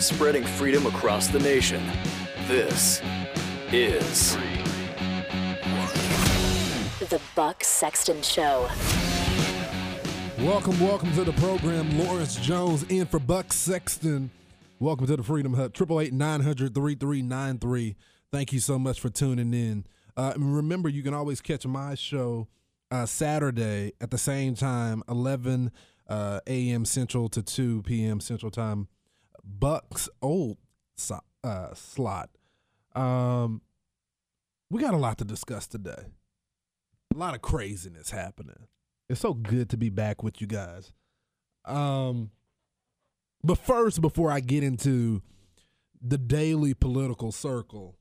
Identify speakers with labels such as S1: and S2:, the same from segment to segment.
S1: Spreading freedom across the nation. This is
S2: The Buck Sexton Show.
S3: Welcome, welcome to the program. Lawrence Jones in for Buck Sexton. Welcome to the Freedom Hut. 888-900-3393. Thank you so much for tuning in. Uh, and remember, you can always catch my show uh, Saturday at the same time, 11 uh, a.m. Central to 2 p.m. Central Time. Buck's old so- uh, slot. Um, we got a lot to discuss today. A lot of craziness happening. It's so good to be back with you guys. Um, but first, before I get into the daily political circle,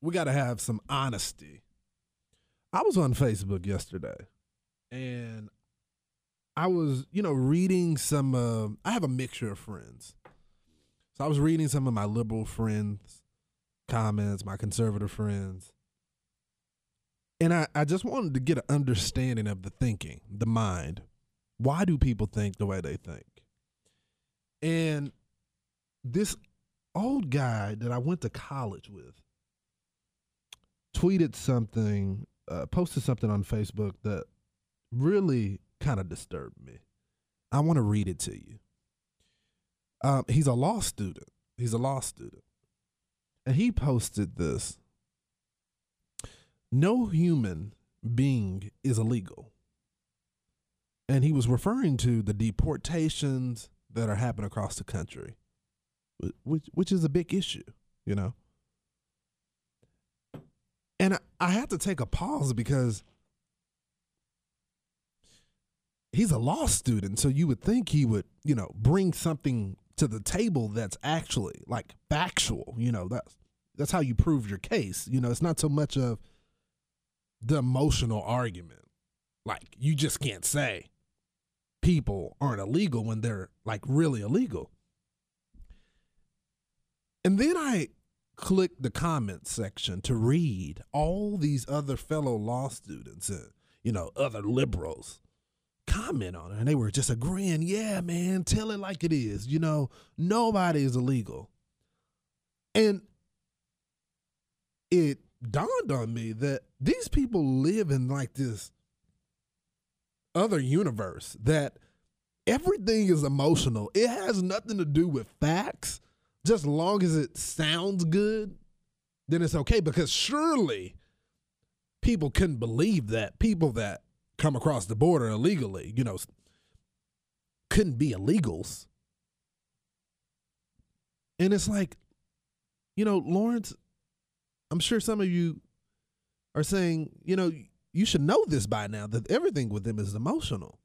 S3: we got to have some honesty. I was on Facebook yesterday, and I was, you know, reading some. Uh, I have a mixture of friends, so I was reading some of my liberal friends' comments, my conservative friends, and I, I just wanted to get an understanding of the thinking, the mind. Why do people think the way they think? And this old guy that I went to college with tweeted something, uh, posted something on Facebook that really kind of disturbed me. I want to read it to you. Um, he's a law student. He's a law student. And he posted this No human being is illegal. And he was referring to the deportations that are happening across the country, which, which is a big issue, you know? And I, I had to take a pause because he's a law student, so you would think he would, you know, bring something to the table that's actually like factual. You know, that's that's how you prove your case. You know, it's not so much of the emotional argument. Like you just can't say people aren't illegal when they're like really illegal. And then I clicked the comments section to read all these other fellow law students and you know other liberals comment on it and they were just agreeing yeah man tell it like it is you know nobody is illegal. And it dawned on me that these people live in like this other universe that everything is emotional. It has nothing to do with facts. Just long as it sounds good then it's okay because surely people couldn't believe that people that come across the border illegally, you know, couldn't be illegals. And it's like, you know, Lawrence, I'm sure some of you are saying, you know, you should know this by now that everything with them is emotional.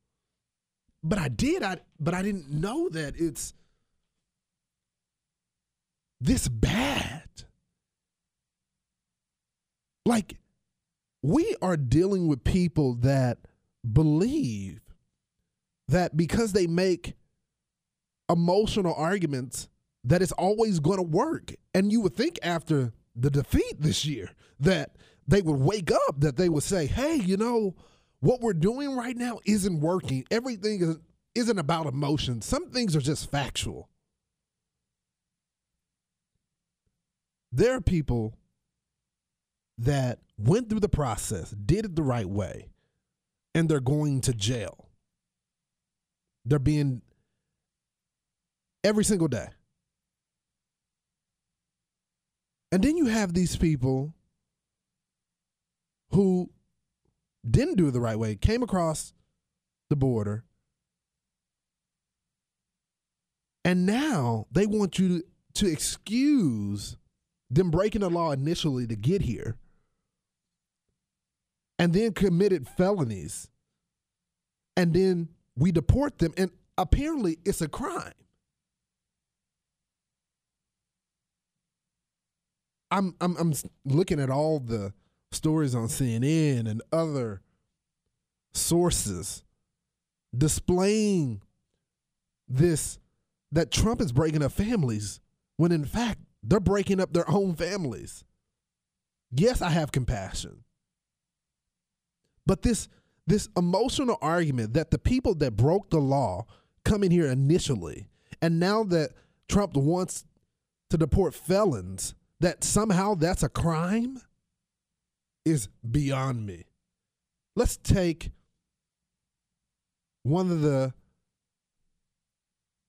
S3: But I did, I but I didn't know that it's this bad. Like we are dealing with people that believe that because they make emotional arguments that it's always going to work and you would think after the defeat this year that they would wake up that they would say hey you know what we're doing right now isn't working. Everything is, isn't about emotion. Some things are just factual. There are people that went through the process, did it the right way, and they're going to jail. They're being every single day. And then you have these people who didn't do it the right way, came across the border, and now they want you to, excuse them breaking the law initially to get here and then committed felonies and then we deport them and apparently it's a crime i'm i'm i'm looking at all the stories on CNN and other sources displaying this that Trump is breaking up families when in fact they're breaking up their own families. Yes, I have compassion. But this this emotional argument that the people that broke the law come in here initially, and now that Trump wants to deport felons, that somehow that's a crime is beyond me. Let's take one of the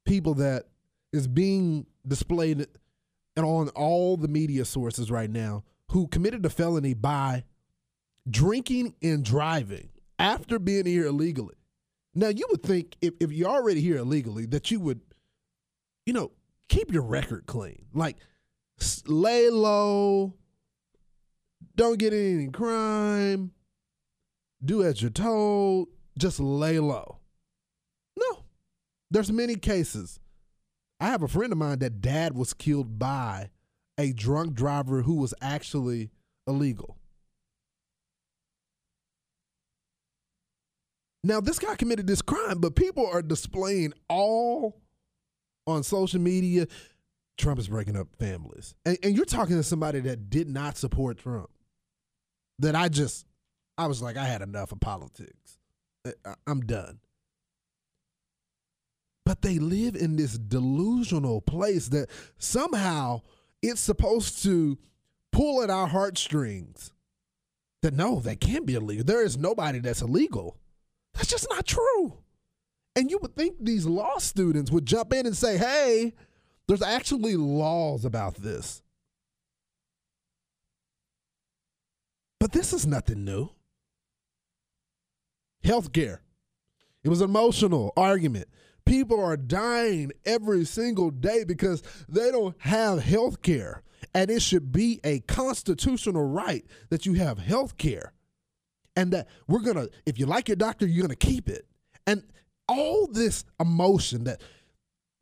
S3: people that is being displayed and on all the media sources right now who committed a felony by drinking and driving after being here illegally. Now, you would think if, if you're already here illegally that you would, you know, keep your record clean. Like, lay low, don't get any crime, do as you're told, just lay low. No, there's many cases I have a friend of mine that dad was killed by a drunk driver who was actually illegal. Now, this guy committed this crime, but people are displaying all on social media. Trump is breaking up families. And, and you're talking to somebody that did not support Trump. That I just, I was like, I had enough of politics. I'm done but they live in this delusional place that somehow it's supposed to pull at our heartstrings. That no, they can't be illegal. There is nobody that's illegal. That's just not true. And you would think these law students would jump in and say, hey, there's actually laws about this. But this is nothing new. Healthcare. It was an emotional argument. People are dying every single day because they don't have health care. And it should be a constitutional right that you have health care. And that we're to, if you like your doctor, you're to keep it. And all this emotion that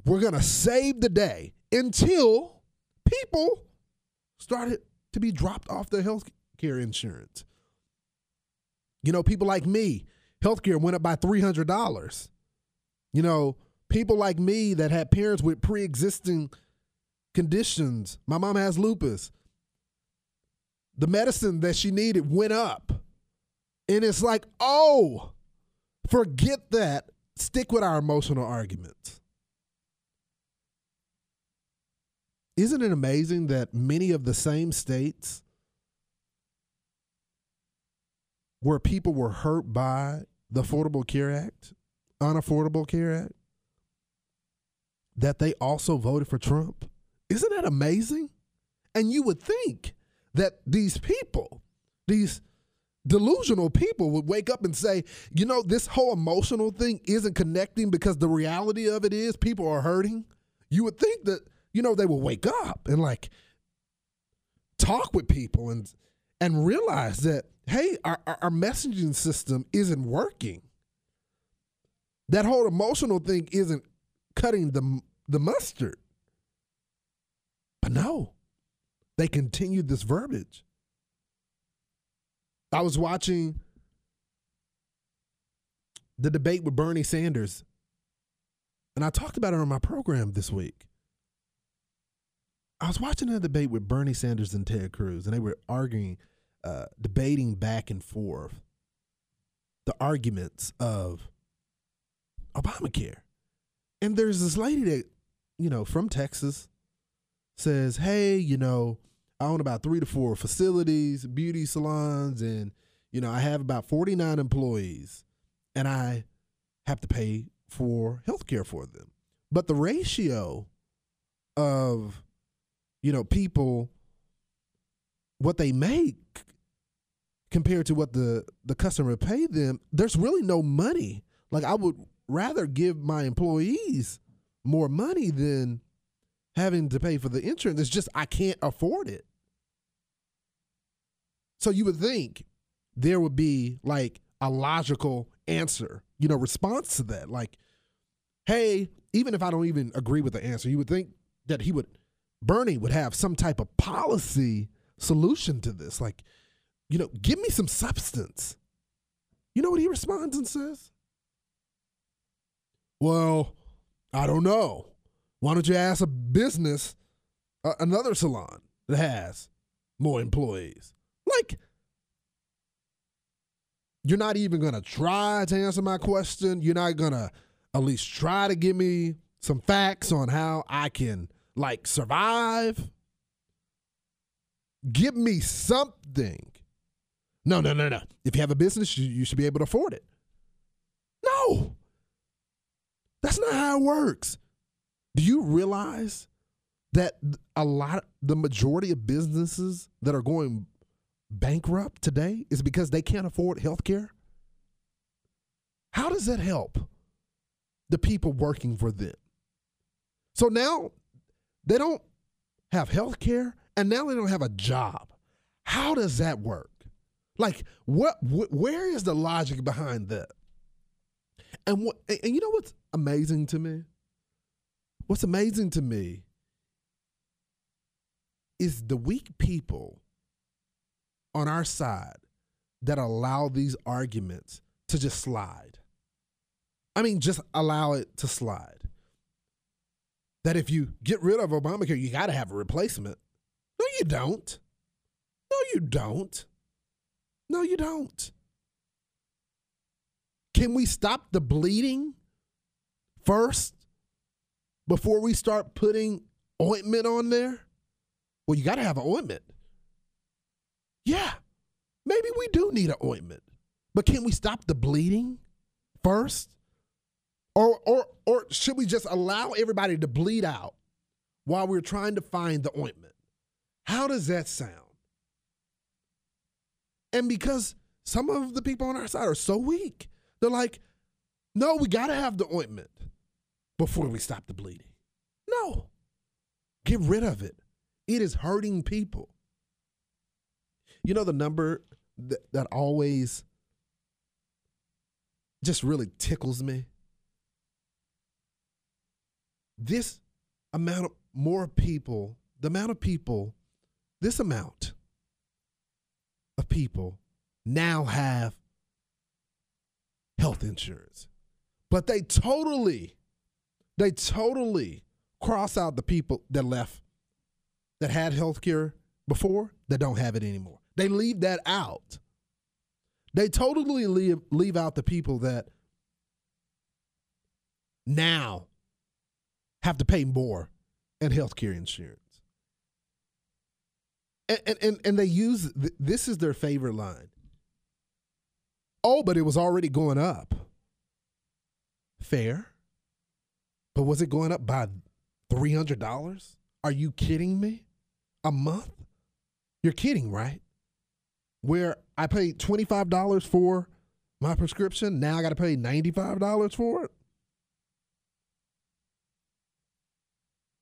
S3: we're to save the day until people started to be dropped off their health care insurance. You know, people like me, healthcare went up by $300. You know, people like me that had parents with pre existing conditions. My mom has lupus. The medicine that she needed went up. And it's like, oh, forget that. Stick with our emotional arguments. Isn't it amazing that many of the same states where people were hurt by the Affordable Care Act Unaffordable Care Act, that they also voted for Trump. Isn't that amazing? And you would think that these people, these delusional people would wake up and say, you know, this whole emotional thing isn't connecting because the reality of it is people are hurting. You would think that, you know, they would wake up and like talk with people and and realize that, hey, our, our messaging system isn't working that whole emotional thing isn't cutting the the mustard. But no, they continued this verbiage. I was watching the debate with Bernie Sanders, and I talked about it on my program this week. I was watching a debate with Bernie Sanders and Ted Cruz, and they were arguing, uh, debating back and forth the arguments of Obamacare. And there's this lady that, you know, from Texas says, hey, you know, I own about three to four facilities, beauty salons, and, you know, I have about 49 employees and I have to pay for health care for them. But the ratio of, you know, people, what they make compared to what the, the customer paid them, there's really no money. Like I would rather give my employees more money than having to pay for the insurance. It's just I can't afford it. So you would think there would be like a logical answer, you know, response to that. Like, hey, even if I don't even agree with the answer, you would think that he would, Bernie would have some type of policy solution to this. Like, you know, give me some substance. You know what he responds and says? Well, I don't know. Why don't you ask a business, uh, another salon that has more employees? Like, you're not even going to try to answer my question. You're not going to at least try to give me some facts on how I can, like, survive. Give me something. No, no, no, no. If you have a business, you, you should be able to afford it. No. That's not how it works. Do you realize that a lot, the majority of businesses that are going bankrupt today is because they can't afford health care? How does that help the people working for them? So now they don't have health care and now they don't have a job. How does that work? Like what wh- where is the logic behind that? And what and you know what's amazing to me? What's amazing to me is the weak people on our side that allow these arguments to just slide. I mean, just allow it to slide. That if you get rid of Obamacare, you got to have a replacement. No, you don't. No, you don't. No, you don't. Can we stop the bleeding first before we start putting ointment on there? Well, you got to have an ointment. Yeah, maybe we do need an ointment. But can we stop the bleeding first? Or, or, or should we just allow everybody to bleed out while we're trying to find the ointment? How does that sound? And because some of the people on our side are so weak, they're like, no, we got to have the ointment before we stop the bleeding. No, get rid of it. It is hurting people. You know, the number that, that always just really tickles me? This amount of more people, the amount of people, this amount of people now have health insurance. But they totally, they totally cross out the people that left that had health care before that don't have it anymore. They leave that out. They totally leave, leave out the people that now have to pay more in healthcare insurance. And, and, and, and they use this is their favorite line. Oh, but it was already going up. Fair. But was it going up by $300? Are you kidding me? A month? You're kidding, right? Where I paid $25 for my prescription, now I got to pay $95 for it?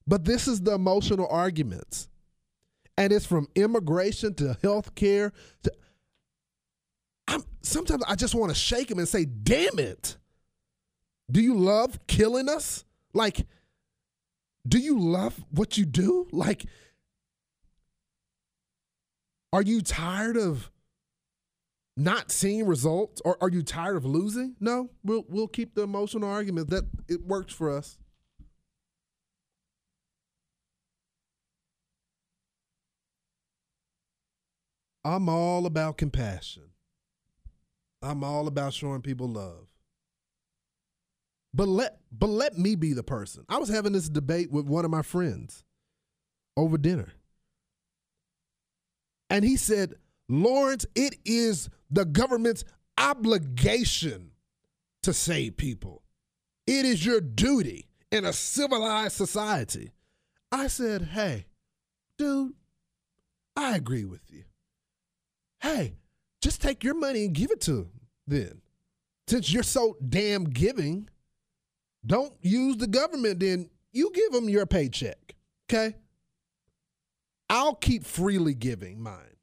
S3: But this is the emotional arguments. And it's from immigration to health care to I'm sometimes I just want to shake him and say, "Damn it. Do you love killing us? Like do you love what you do? Like are you tired of not seeing results or are you tired of losing? No, we'll we'll keep the emotional argument that it works for us. I'm all about compassion. I'm all about showing people love. But let but let me be the person. I was having this debate with one of my friends over dinner. And he said, "Lawrence, it is the government's obligation to save people. It is your duty in a civilized society." I said, "Hey, dude, I agree with you. Hey, just take your money and give it to them then. Since you're so damn giving, don't use the government then. You give them your paycheck, okay? I'll keep freely giving mine.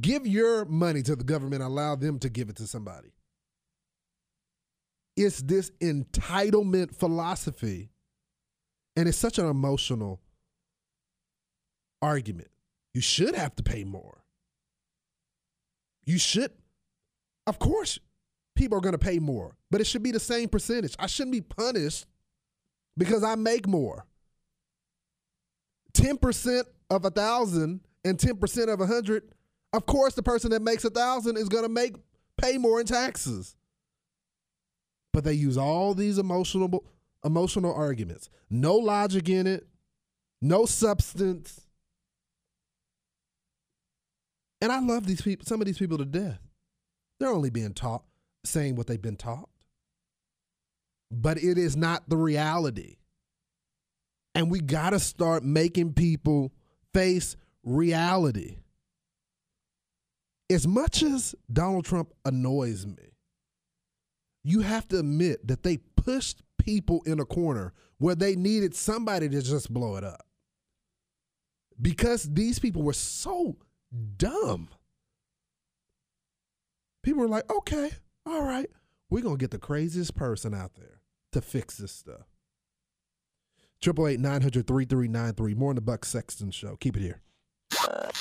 S3: Give your money to the government, allow them to give it to somebody. It's this entitlement philosophy, and it's such an emotional argument. You should have to pay more. You should, of course, people are going to pay more, but it should be the same percentage. I shouldn't be punished because I make more. 10% of a thousand and 10% of a hundred, of course, the person that makes a thousand is going to make pay more in taxes. But they use all these emotional emotional arguments. No logic in it, no substance. And I love these people, some of these people to death. They're only being taught, saying what they've been taught. But it is not the reality. And we got to start making people face reality. As much as Donald Trump annoys me, you have to admit that they pushed people in a corner where they needed somebody to just blow it up. Because these people were so dumb. People were like, okay, all right, we're going to get the craziest person out there to fix this stuff. Triple eight nine hundred three three nine three. More on the Buck Sexton Show. Keep it here.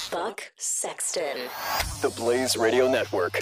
S2: Buck Sexton.
S1: The Blaze Radio Network.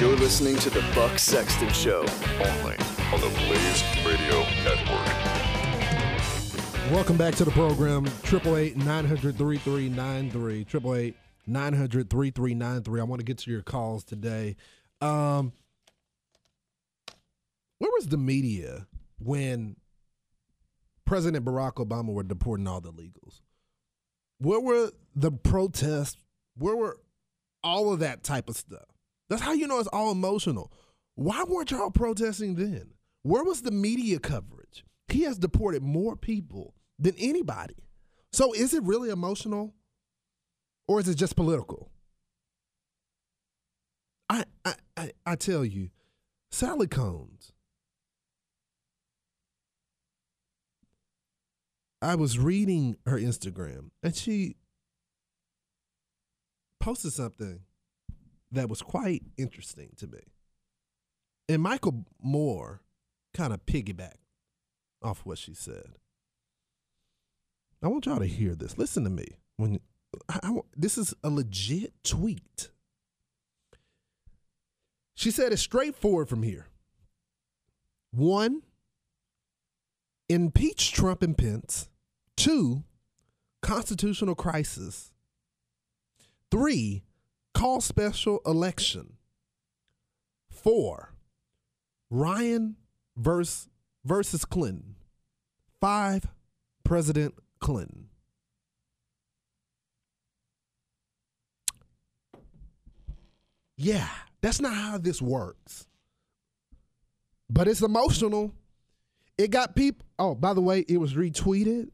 S1: You're listening to the Buck Sexton Show.
S4: only on the Blaze Radio Network.
S3: Welcome back to the program. Triple eight nine hundred three three nine three. Triple eight nine hundred three three nine three. I want to get to your calls today. Um, where was the media when President Barack Obama were deporting all the illegals? Where were the protests? Where were all of that type of stuff? That's how you know it's all emotional. Why weren't y'all protesting then? Where was the media coverage? He has deported more people than anybody. So is it really emotional or is it just political? I I I, I tell you, Sally Combs. I was reading her Instagram and she posted something that was quite interesting to me. And Michael Moore kind of piggybacked off what she said. I want y'all to hear this. Listen to me. When I, I, this is a legit tweet. She said it's straightforward from here. One, impeach Trump and Pence. Two, constitutional crisis. Three, call special election. Four, Ryan versus, versus Clinton. Five, President Clinton. Yeah, that's not how this works. But it's emotional. It got people. Oh, by the way, it was retweeted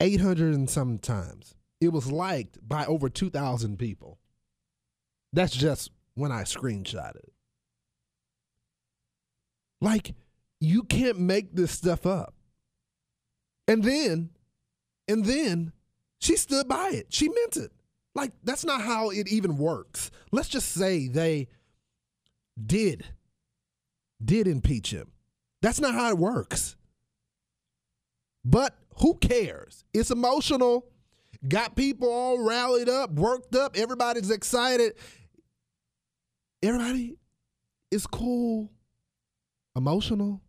S3: 800 and some times. It was liked by over 2,000 people. That's just when I screenshot it. Like, you can't make this stuff up. And then, and then she stood by it. She meant it. Like, that's not how it even works. Let's just say they did, did impeach him. That's not how it works. But who cares? It's emotional. Got people all rallied up, worked up. Everybody's excited. Everybody is cool, emotional.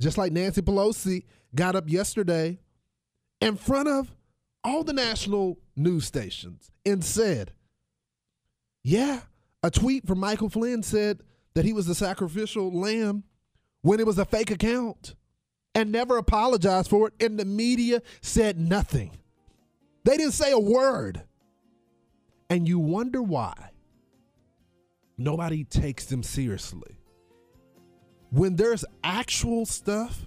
S3: Just like Nancy Pelosi got up yesterday in front of all the national news stations and said, Yeah, a tweet from Michael Flynn said that he was the sacrificial lamb when it was a fake account and never apologized for it, and the media said nothing. They didn't say a word. And you wonder why nobody takes them seriously. When there's actual stuff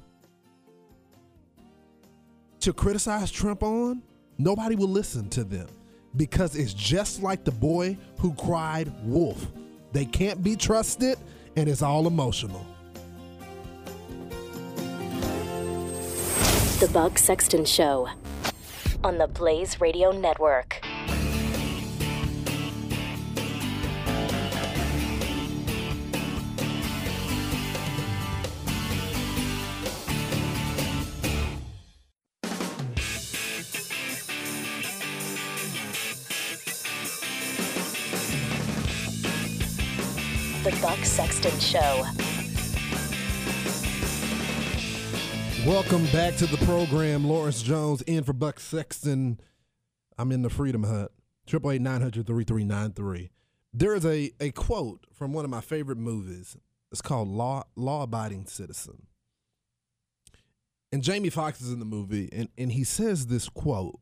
S3: to criticize Trump on, nobody will listen to them because it's just like the boy who cried wolf. They can't be trusted and it's all emotional.
S2: The Buck Sexton Show on the Blaze Radio Network. The Buck Sexton Show.
S3: Welcome back to the program. Lawrence Jones in for Buck Sexton. I'm in the Freedom Hut. Triple eight nine hundred three three nine three. There is a, a quote from one of my favorite movies. It's called Law Law Abiding Citizen. And Jamie Foxx is in the movie, and, and he says this quote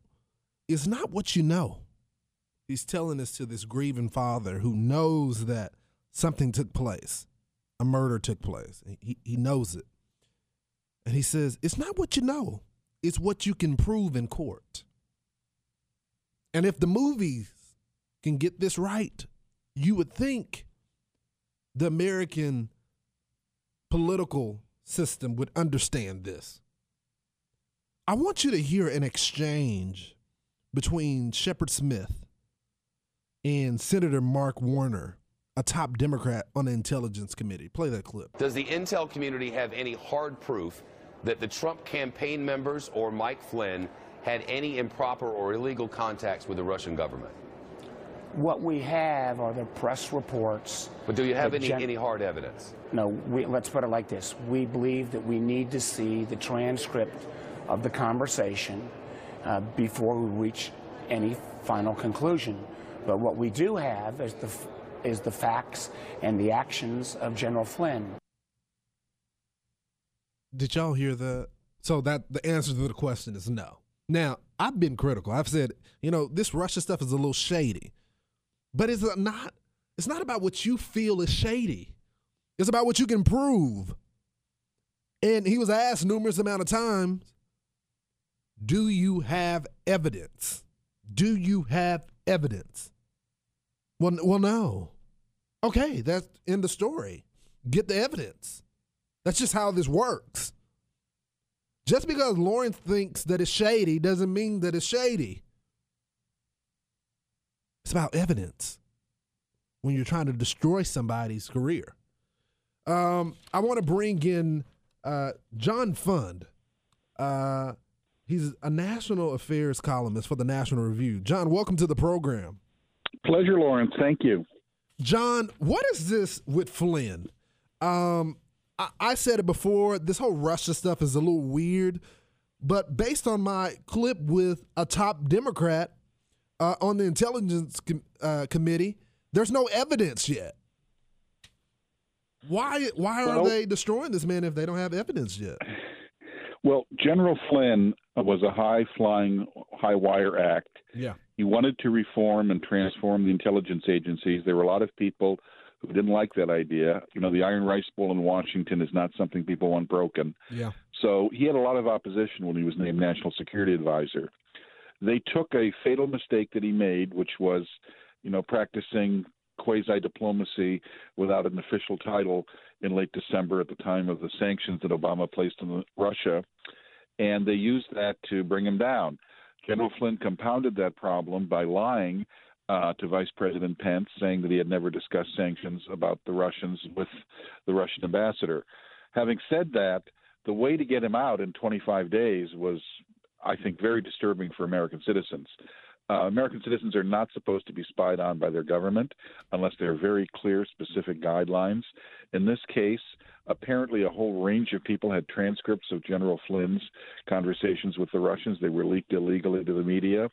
S3: It's not what you know. He's telling this to this grieving father who knows that something took place, a murder took place. He, he knows it. And he says, It's not what you know, it's what you can prove in court. And if the movies can get this right, you would think the American political system would understand this. I want you to hear an exchange between Shepard Smith and Senator Mark Warner, a top Democrat on the Intelligence Committee. Play that clip.
S5: Does the intel community have any hard proof that the Trump campaign members or Mike Flynn had any improper or illegal contacts with the Russian government?
S6: What we have are the press reports.
S5: But do you have any, any hard evidence?
S6: No, we, let's put it like this. We believe that we need to see the transcript of the conversation uh, before we reach any final conclusion. But what we do have is the, is the facts and the actions of General Flynn.
S3: Did y'all hear that? So that the answer to the question is no. Now, I've been critical. I've said, you know, this Russia stuff is a little shady. But it's not it's not about what you feel is shady. It's about what you can prove. And he was asked numerous amount of times, do you have evidence? Do you have evidence? Well, well no. Okay, that's in the story. Get the evidence. That's just how this works. Just because Lawrence thinks that it's shady doesn't mean that it's shady. It's about evidence when you're trying to destroy somebody's career. Um, I want to bring in uh, John Fund. Uh, he's a national affairs columnist for the National Review. John, welcome to the program.
S7: Pleasure, Lawrence. Thank you.
S3: John, what is this with Flynn? Um, I, I said it before. This whole Russia stuff is a little weird, But based on my clip with a top Democrat uh, on the Intelligence com- uh, Committee, there's no evidence yet. Why? Why are
S7: Well-
S3: they destroying this man if they don't have evidence yet?
S7: Well, General Flynn was a high flying, high wire act.
S3: Yeah.
S7: He wanted to reform and transform the intelligence agencies. There were a lot of people who didn't like that idea. You know, the Iron Rice Bowl in Washington is not something people want broken.
S3: Yeah.
S7: So he had a lot of opposition when he was named National Security Advisor. They took a fatal mistake that he made, which was, you know, practicing quasi diplomacy without an official title in late December at the time of the sanctions that Obama placed on Russia. And they used that to bring him down. General Flynn compounded that problem by lying uh, to Vice President Pence, saying that he had never discussed sanctions about the Russians with the Russian ambassador. Having said that, the way to get him out in 25 days was, I think, very disturbing for American citizens. Uh, American citizens are not supposed to be spied on by their government unless there are very clear, specific guidelines. In this case, apparently a whole range of people had transcripts of General Flynn's conversations with the Russians. They were leaked illegally to the media.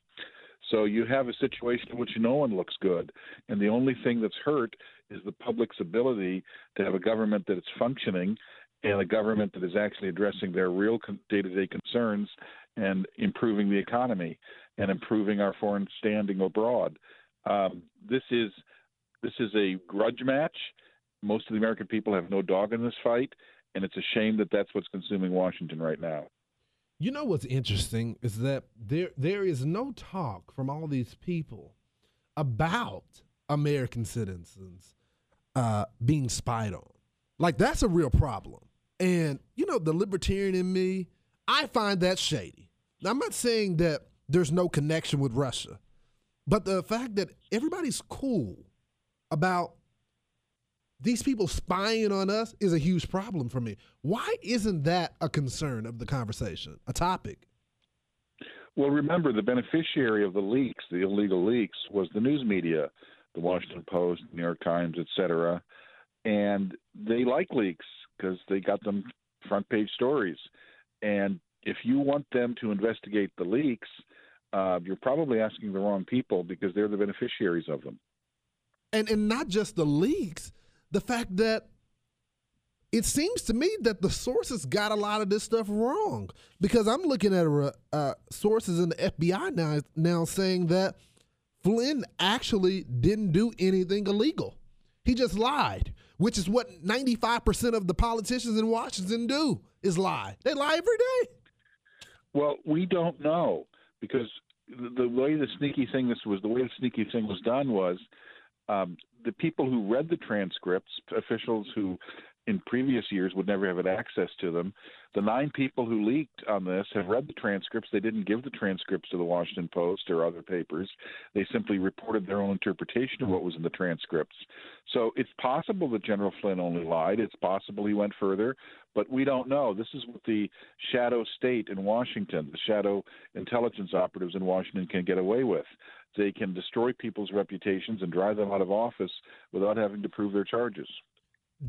S7: So you have a situation in which no one looks good. And the only thing that's hurt is the public's ability to have a government that is functioning and a government that is actually addressing their real day to day concerns and improving the economy and improving our foreign standing abroad. Um, this is this is a grudge match. Most of the American people have no dog in this fight, and it's a shame that that's what's consuming Washington right now.
S3: You know what's interesting is that there there is no talk from all these people about American citizens uh, being spied on. Like that's a real problem. And you know, the libertarian in me, I find that shady. Now, I'm not saying that there's no connection with Russia, but the fact that everybody's cool about these people spying on us is a huge problem for me. Why isn't that a concern of the conversation, a topic?
S7: Well, remember, the beneficiary of the leaks, the illegal leaks, was the news media, the Washington Post, New York Times, et cetera. And they like leaks because they got them front page stories. And if you want them to investigate the leaks, uh, you're probably asking the wrong people because they're the beneficiaries of them.
S3: And and not just the leaks, the fact that it seems to me that the sources got a lot of this stuff wrong because I'm looking at uh, sources in the FBI now now saying that Flynn actually didn't do anything illegal. He just lied, which is what 95% of the politicians in Washington do is lie. They lie every day.
S7: Well, we don't know because the, the way the sneaky thing this was, the way the sneaky thing was done was um, the people who read the transcripts, officials who in previous years would never have had access to them. The nine people who leaked on this have read the transcripts. They didn't give the transcripts to the Washington Post or other papers. They simply reported their own interpretation of what was in the transcripts. So it's possible that General Flynn only lied. It's possible he went further, but we don't know. This is what the shadow state in Washington, the shadow intelligence operatives in Washington can get away with. They can destroy people's reputations and drive them out of office without having to prove their charges.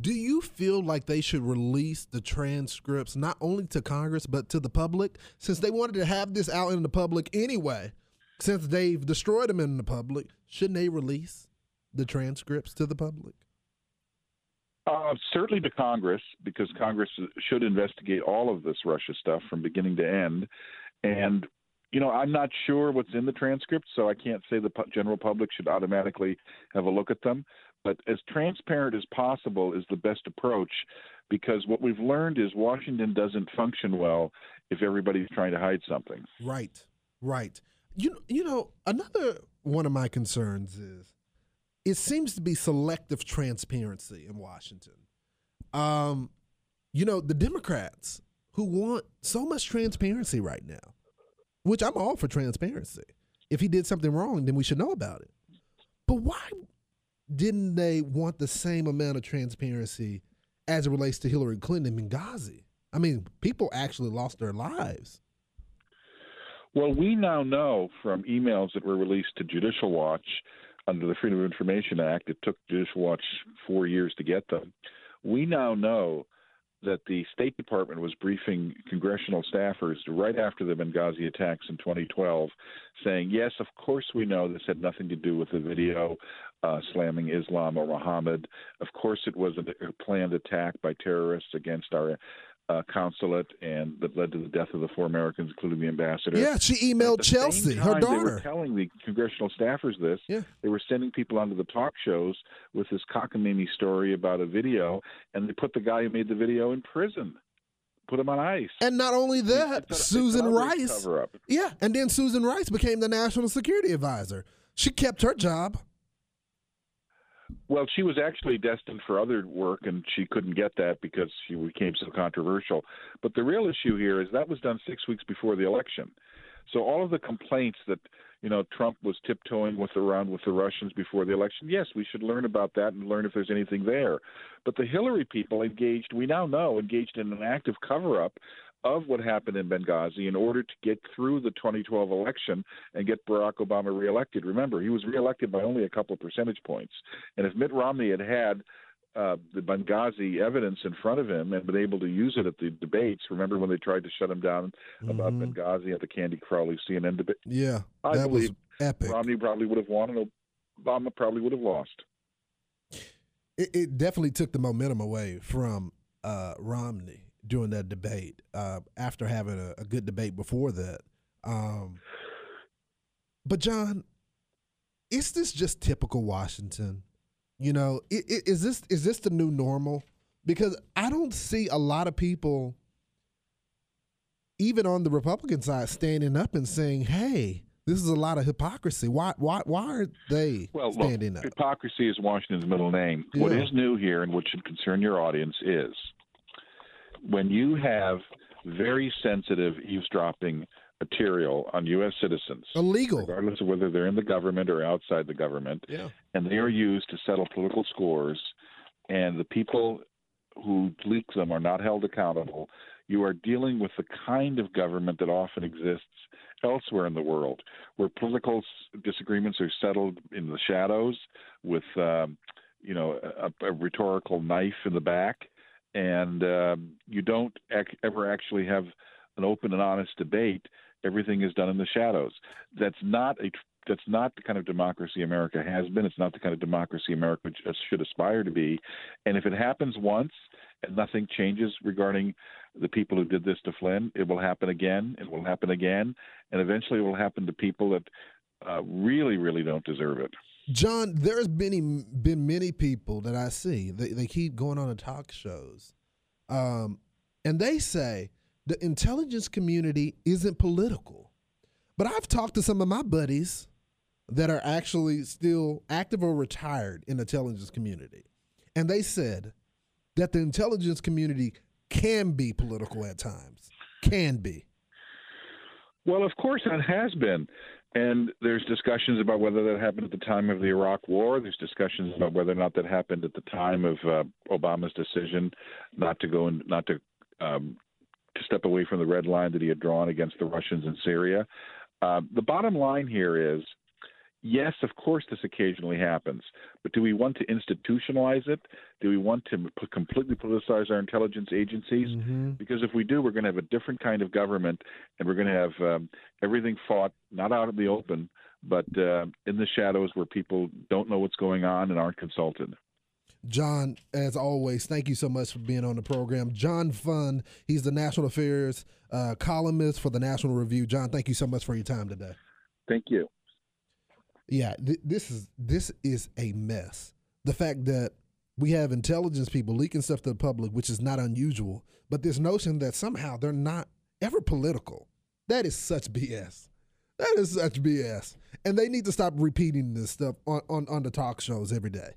S3: Do you feel like they should release the transcripts not only to Congress but to the public since they wanted to have this out in the public anyway? Since they've destroyed them in the public, shouldn't they release the transcripts to the public?
S7: Uh, certainly to Congress, because Congress should investigate all of this Russia stuff from beginning to end. And, you know, I'm not sure what's in the transcripts, so I can't say the general public should automatically have a look at them. But as transparent as possible is the best approach because what we've learned is Washington doesn't function well if everybody's trying to hide something.
S3: Right, right. You, you know, another one of my concerns is it seems to be selective transparency in Washington. Um, you know, the Democrats who want so much transparency right now, which I'm all for transparency. If he did something wrong, then we should know about it. But why didn't they want the same amount of transparency as it relates to Hillary Clinton and Benghazi? I mean, people actually lost their lives.
S7: Well, we now know from emails that were released to Judicial Watch under the Freedom of Information Act. It took Judicial Watch four years to get them. We now know that the State Department was briefing congressional staffers right after the Benghazi attacks in 2012, saying, yes, of course we know this had nothing to do with the video uh, slamming Islam or Muhammad. Of course it was a, planned attack by terrorists against our uh, consulate and that led to the death of the four Americans, including the ambassador.
S3: Yeah, she emailed Chelsea, her daughter.
S7: They were telling the congressional staffers this.
S3: Yeah.
S7: They were sending people onto the talk shows with this cockamamie story about a video, and they put the guy who made the video in prison. Put him on ice.
S3: And not only that,
S7: a-
S3: Susan Rice.
S7: cover-up.
S3: Yeah, and then Susan Rice became the national security advisor. She kept her job.
S7: Well, she was actually destined for other work, and she couldn't get that because she became so controversial. But the real issue here is that was done six weeks before the election. So all of the complaints that you know Trump was tiptoeing with around with the Russians before the election, yes, we should learn about that and learn if there's anything there. But the Hillary people engaged, we now know, engaged in an active cover-up of what happened in Benghazi in order to get through the 2012 election and get Barack Obama reelected. Remember, he was reelected by only a couple of percentage points. And if Mitt Romney had had uh, the Benghazi evidence in front of him and been able to use it at the debates, remember when they tried to shut him down about
S3: Mhm.
S7: Benghazi at the Candy Crowley CNN debate?
S3: Yeah,
S7: I
S3: that was
S7: believe
S3: epic.
S7: Romney probably would have won and Obama probably would have lost.
S3: it, it definitely took the momentum away from uh, Romney during that debate. Uh, after having a, a good debate before that, um, but John, is this just typical Washington? You know, is this is this the new normal? Because I don't see a lot of people, even on the Republican side, standing up and saying, "Hey, this is a lot of hypocrisy." Why why why are they
S7: Well, look,
S3: standing up?
S7: hypocrisy is Washington's middle name. What
S3: Yeah.
S7: is new here and what should concern your audience is when you have very sensitive eavesdropping material on U.S. citizens,
S3: Illegal.
S7: regardless of whether they're in the government or outside the government,
S3: Yeah.
S7: and they are used to settle political scores, and the people who leak them are not held accountable, you are dealing with the kind of government that often exists elsewhere in the world, where political disagreements are settled in the shadows with, um, you know, a, a rhetorical knife in the back, and um, you don't ac- ever actually have an open and honest debate. Everything is done in the shadows. That's not a that's not the kind of democracy America has been. It's not the kind of democracy America just should aspire to be. And if it happens once and nothing changes regarding the people who did this to Flynn, it will happen again. It will happen again, and eventually it will happen to people that uh, really, really don't deserve it.
S3: John, there's been been many people that I see. They they keep going on the talk shows, um, and they say the intelligence community isn't political. But I've talked to some of my buddies that are actually still active or retired in the intelligence community, and they said that the intelligence community can be political at times. Can be.
S7: Well, of course, it has been. And there's discussions about whether that happened at the time of the Iraq War. There's discussions about whether or not that happened at the time of uh, Obama's decision not to go and not to um, to step away from the red line that he had drawn against the Russians in Syria. Uh, the bottom line here is, yes, of course, this occasionally happens, but do we want to institutionalize it? Do we want to p- completely politicize our intelligence agencies? Because if we do, we're going to have a different kind of government, and we're going to have um, everything fought not out in the open, but uh, in the shadows where people don't know what's going on and aren't consulted.
S3: John, as always, thank you so much for being on the program. John Fund, he's the national affairs uh, columnist for the National Review. John, thank you so much for your time today.
S7: Thank you.
S3: Yeah, th- this is this is a mess. The fact that we have intelligence people leaking stuff to the public, which is not unusual, but this notion that somehow they're not ever political, that is such BS. That is such BS. And they need to stop repeating this stuff on, on, on the talk shows every day.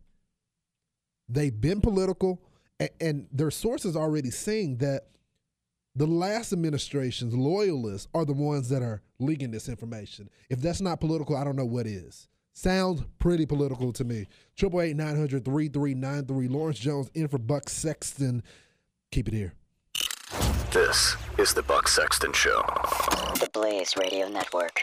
S3: They've been political, and, and their sources already saying that the last administration's loyalists are the ones that are leaking this information. If that's not political, I don't know what is. Sounds pretty political to me. Triple eight nine hundred three three nine three. Lawrence Jones in for Buck Sexton. Keep it here.
S1: This is the Buck Sexton Show.
S2: The Blaze Radio Network.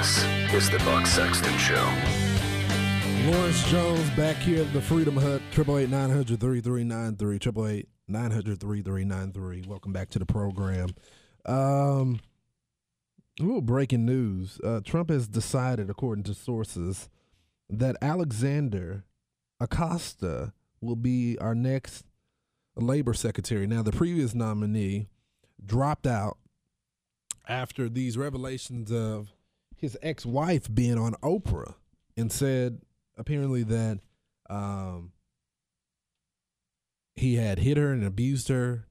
S1: This is the Buck Sexton Show.
S3: Lawrence Jones back here at the Freedom Hut, 888 888 Welcome back to the program. Um, a little breaking news. Uh, Trump has decided, according to sources, that Alexander Acosta will be our next labor secretary. Now, the previous nominee dropped out after these revelations of his ex wife being on Oprah and said apparently that um, he had hit her and abused her.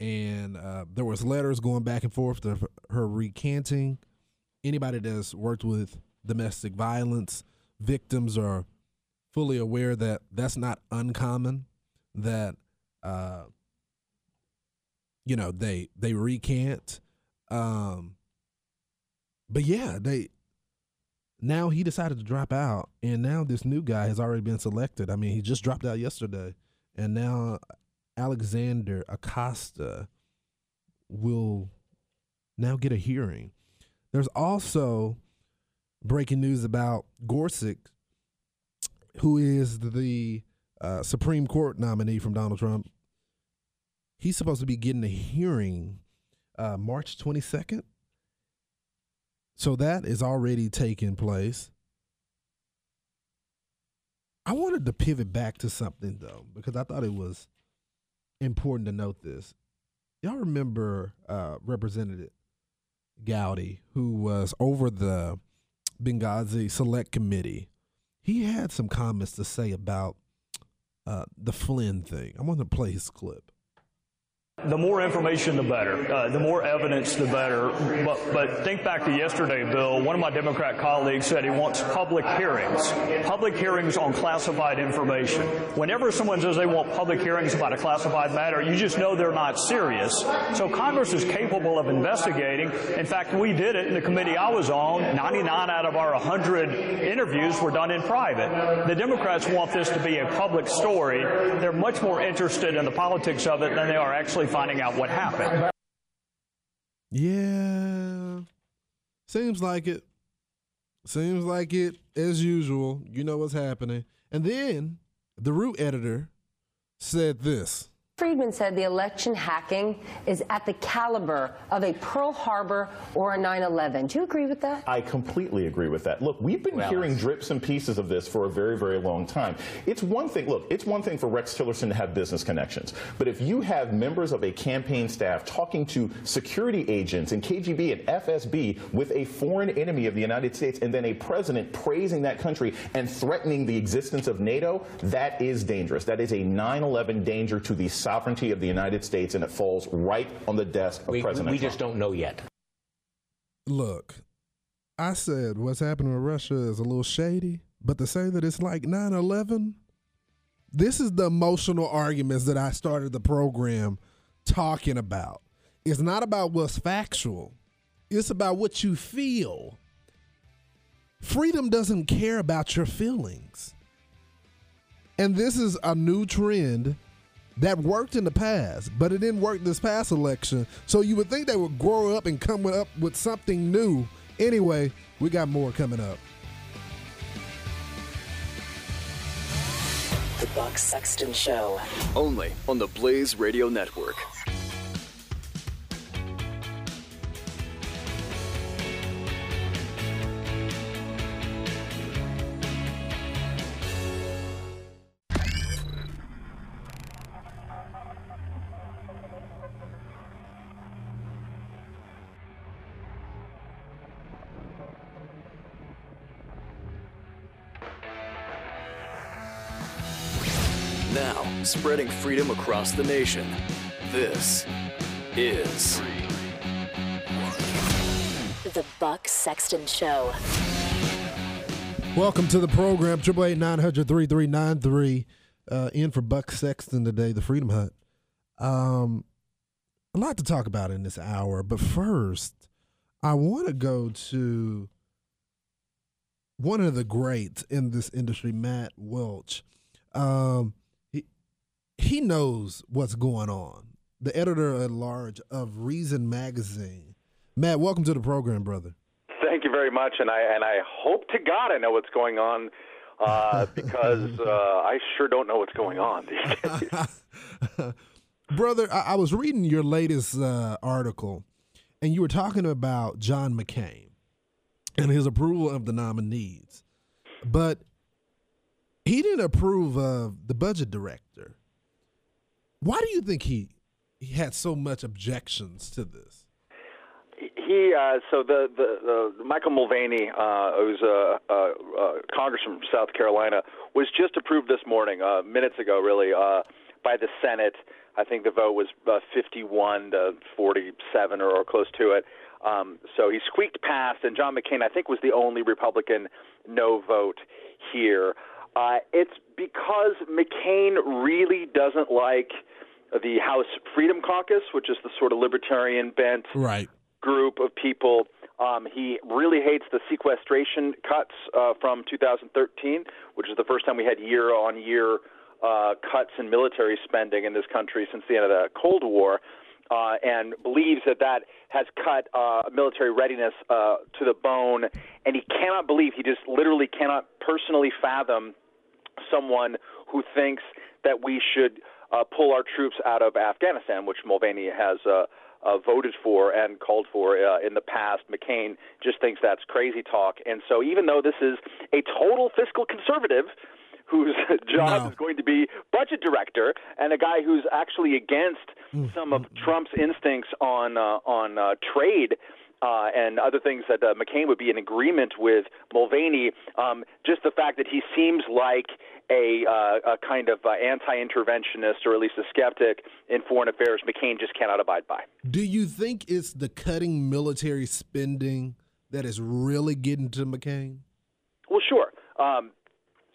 S3: And uh, there was letters going back and forth to her recanting. Anybody that's worked with domestic violence victims are fully aware that that's not uncommon. That uh, you know they they recant um but yeah they now he decided to drop out and now this new guy has already been selected. I mean he just dropped out yesterday and now alexander acosta will now get a hearing. There's also breaking news about gorsuch who is the uh, supreme court nominee from donald trump. He's supposed to be getting a hearing uh, March 22nd. So that is already taking place. I wanted to pivot back to something though, because I thought it was important to note this. Y'all remember uh, Representative Gowdy, who was over the Benghazi Select Committee? He had some comments to say about uh, the Flynn thing. I want to play his clip.
S8: The more information, the better. Uh, the more evidence, the better. But, but think back to yesterday, Bill. One of my Democrat colleagues said he wants public hearings. Public hearings on classified information. Whenever someone says they want public hearings about a classified matter, you just know they're not serious. So Congress is capable of investigating. In fact, we did it in the committee I was on. 99 out of our 100 interviews were done in private. The Democrats want this to be a public story. They're much more interested in the politics of it than they are actually finding out what happened.
S3: Yeah. Seems like it. Seems like it as usual. You know what's happening. And then the root editor said this.
S9: Friedman said the election hacking is at the caliber of a Pearl Harbor or a 9 11. Do you agree with that?
S10: I completely agree with that. Look, we've been well, hearing drips and pieces of this for a very, very long time. It's one thing, look, it's one thing for Rex Tillerson to have business connections. But if you have members of a campaign staff talking to security agents and KGB and FSB with a foreign enemy of the United States and then a president praising that country and threatening the existence of NATO, that is dangerous. That is a 9 11 danger to the sovereignty of the United States, and it falls right on the desk of
S11: we,
S10: President
S11: We
S10: Trump.
S11: just don't know yet.
S3: Look, I said what's happening with Russia is a little shady, but to say that it's like 9 11, this is the emotional arguments that I started the program talking about. It's not about what's factual, it's about what you feel. Freedom doesn't care about your feelings. And this is a new trend that worked in the past, but it didn't work this past election. So you would think they would grow up and come up with something new. Anyway, we got more coming up.
S2: The Buck Sexton Show.
S1: Only on the Blaze Radio Network. Spreading freedom across the nation. This is
S2: The Buck Sexton Show.
S3: Welcome to the program, 888 uh, in for Buck Sexton today, the Freedom Hut. Um, a lot to talk about in this hour, but first, I want to go to one of the greats in this industry, Matt Welch. Um, he he knows what's going on. The editor at large of Reason Magazine. Matt, welcome to the program, brother.
S12: Thank you
S11: very much, and I and I hope to God I know what's going on uh, because uh, I sure don't know what's going on these days.
S3: Brother, I, I, was reading your latest uh, article, and you were talking about John McCain and his approval of the nominees, but he didn't approve of the budget director. Why do you think he he had so much objections to this?
S11: he uh, so the, the the Michael Mulvaney, uh, who's a, a, a congressman from South Carolina, was just approved this morning, uh, minutes ago, really, uh, by the Senate. I think the vote was uh, 51 to 47 or, or close to it. Um, so he squeaked past, and John McCain, I think, was the only Republican no vote here. Uh, it's because McCain really doesn't like the House Freedom Caucus, which is the sort of libertarian bent
S3: right
S11: group of people. Um, he really hates the sequestration cuts uh, from 2013, which is the first time we had year on year uh, cuts in military spending in this country since the end of the Cold War. Uh, and believes that that has cut uh, military readiness uh, to the bone, and he cannot believe he just literally cannot personally fathom someone who thinks that we should uh, pull our troops out of Afghanistan, which Mulvaney has uh, uh, voted for and called for uh, in the past. McCain just thinks that's crazy talk. And so, even though this is a total fiscal conservative, whose job no. is going to be budget director, and a guy who's actually against mm. some of Trump's instincts on uh, on uh, trade. Uh, and other things that uh, McCain would be in agreement with Mulvaney. Um, just the fact that he seems like a, uh, a kind of uh, anti-interventionist or at least a skeptic in foreign affairs, McCain just cannot abide by.
S3: Do you think it's the cutting military spending that is really getting to McCain?
S11: Well, sure. Um,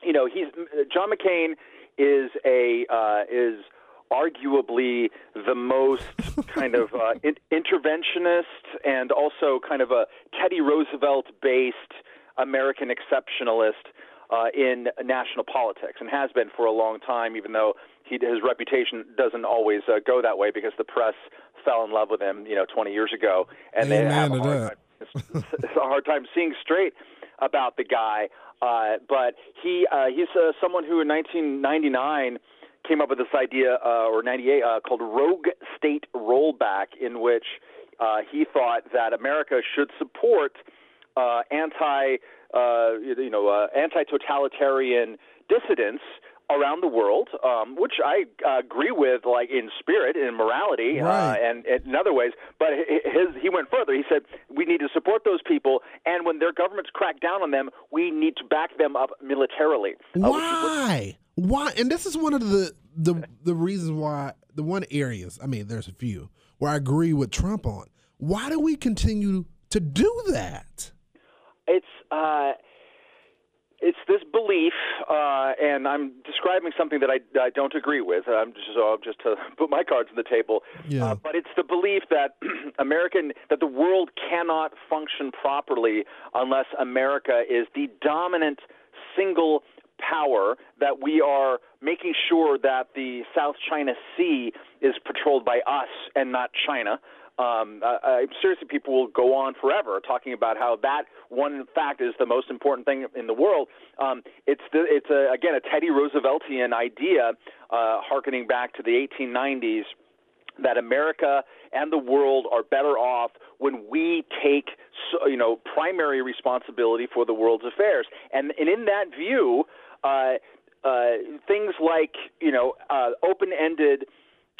S11: you know, he's John McCain is a uh, is arguably the most kind of uh, in- interventionist and also kind of a Teddy Roosevelt based American exceptionalist uh, in national politics and has been for a long time, even though he, his reputation doesn't always uh, go that way because the press fell in love with him, you know, 20 years ago, and
S3: Amen
S11: they have a hard, time, it's a hard time seeing straight about the guy. Uh, but he uh, he's uh, someone who in 1999 came up with this idea, uh, or 98, uh, called rogue state rollback, in which uh, he thought that America should support uh, anti uh, you know, uh, anti-totalitarian dissidents around the world, um, which I uh, agree with, like in spirit, in morality, uh, right. uh, and, and, in other ways. But his, he went further. He said we need to support those people, and when their governments crack down on them, we need to back them up militarily.
S3: Uh, why? why? And this is one of the the the reasons why the one areas. I mean, there's a few where I agree with Trump on. Why do we continue to do that?
S11: It's uh, it's this belief, uh, and I'm describing something that I, I don't agree with. I'm just so just to put my cards on the table.
S3: Yeah.
S11: Uh, but it's the belief that American that the world cannot function properly unless America is the dominant single power that we are making sure that the South China Sea is patrolled by us and not China. Um, I, seriously, people will go on forever talking about how that one fact is the most important thing in the world. Um, it's the, it's a, again a Teddy Rooseveltian idea, uh, harkening back to the 1890s, that America and the world are better off when we take you know primary responsibility for the world's affairs. And, and in that view, uh, uh, things like you know uh, open-ended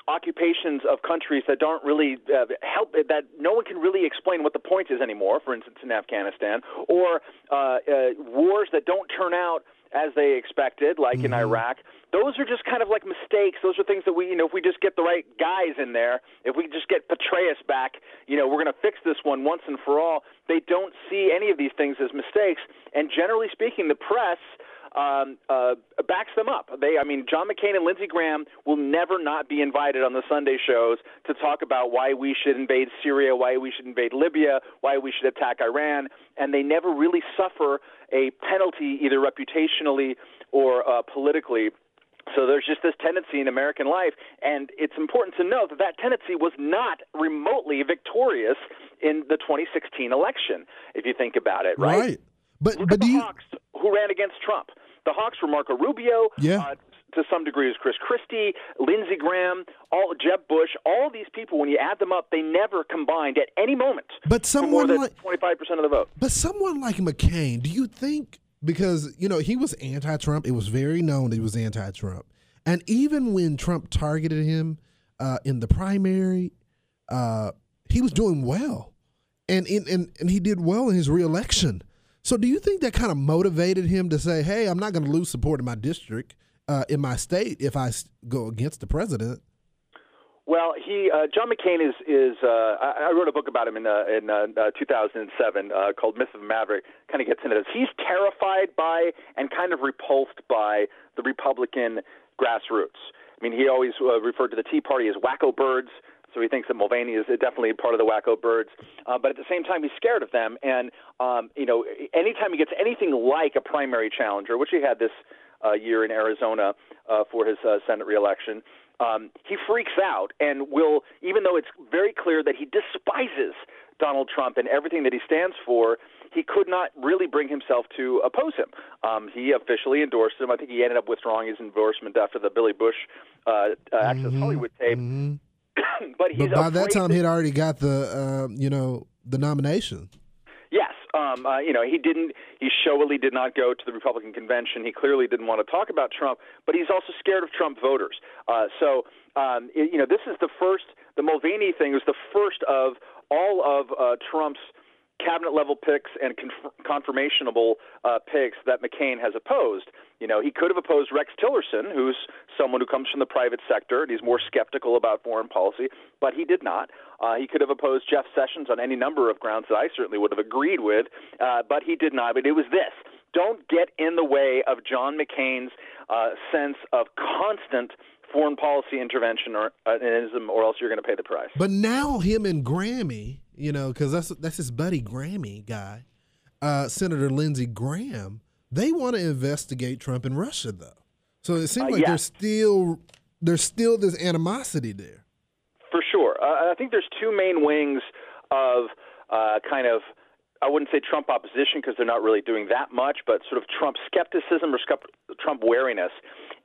S11: occupations of countries that don't really uh, help that no one can really explain what the point is anymore for instance in Afghanistan or uh, uh, wars that don't turn out as they expected like mm-hmm. in Iraq. Those are just kind of like mistakes. Those are things that we you know if we just get the right guys in there if we just get Petraeus back you know we're going to fix this one once and for all. They don't see any of these things as mistakes. And generally speaking the press um, uh, backs them up. They, I mean, John McCain and Lindsey Graham will never not be invited on the Sunday shows to talk about why we should invade Syria, why we should invade Libya, why we should attack Iran, and they never really suffer a penalty, either reputationally or uh, politically So there's just this tendency in American life, and it's important to note that that tendency was not remotely victorious in the 2016 election, if you think about it, right?
S3: Right. But
S11: Look
S3: but
S11: at the
S3: do you
S11: Hawks who ran against Trump. The Hawks were Marco Rubio.
S3: Yeah.
S11: Uh, to some degree, it was Chris Christie, Lindsey Graham, all Jeb Bush. All these people, when you add them up, they never combined at any moment
S3: But someone like
S11: 25 percent of the vote.
S3: But someone like McCain, do you think because you know he was anti-Trump, it was very known that he was anti-Trump, and even when Trump targeted him uh, in the primary, uh, he was doing well, and, and and he did well in his reelection. So, do you think that kind of motivated him to say, "Hey, I'm not going to lose support in my district, uh, in my state, if I go against the president"?
S11: Well, he uh, John McCain is is uh, I, I wrote a book about him in uh, in uh, uh, 2007 uh, called Myth of Maverick. Kind of gets into this. He's terrified by and kind of repulsed by the Republican grassroots. I mean, he always uh, referred to the Tea Party as wacko birds. So he thinks that Mulvaney is definitely part of the wacko birds, uh, but at the same time he's scared of them. And um, you know, anytime he gets anything like a primary challenger, which he had this uh, year in Arizona uh, for his uh, Senate reelection, um, he freaks out and will, even though it's very clear that he despises Donald Trump and everything that he stands for, he could not really bring himself to oppose him. Um, he officially endorsed him. I think he ended up withdrawing his endorsement after the Billy Bush uh, uh, Access Hollywood tape. but he's
S3: But by that time,
S11: to-
S3: he'd already got the uh, you know the nomination.
S11: Yes, um, uh, you know he didn't. He showily did not go to the Republican convention. He clearly didn't want to talk about Trump, but he's also scared of Trump voters. Uh, so um, it, you know this is the first. The Mulvaney thing was the first of all of uh, Trump's cabinet level picks and conf- confirmationable uh, picks that McCain has opposed. You know, he could have opposed Rex Tillerson, who's someone who comes from the private sector and he's more skeptical about foreign policy, but he did not. Uh, he could have opposed Jeff Sessions on any number of grounds that I certainly would have agreed with, uh, but he did not. But it was this don't get in the way of John McCain's uh, sense of constant foreign policy intervention or, uh, or else you're going to pay the price.
S3: But now him and Grammy, you know, because that's that's his buddy Grammy guy, uh, Senator Lindsey Graham. They want to investigate Trump and Russia, though. So it seems
S11: Uh,
S3: like
S11: yeah.
S3: there's still there's still this animosity there.
S11: For sure. Uh, I think there's two main wings of uh, kind of, I wouldn't say Trump opposition because they're not really doing that much, but sort of Trump skepticism or Trump wariness.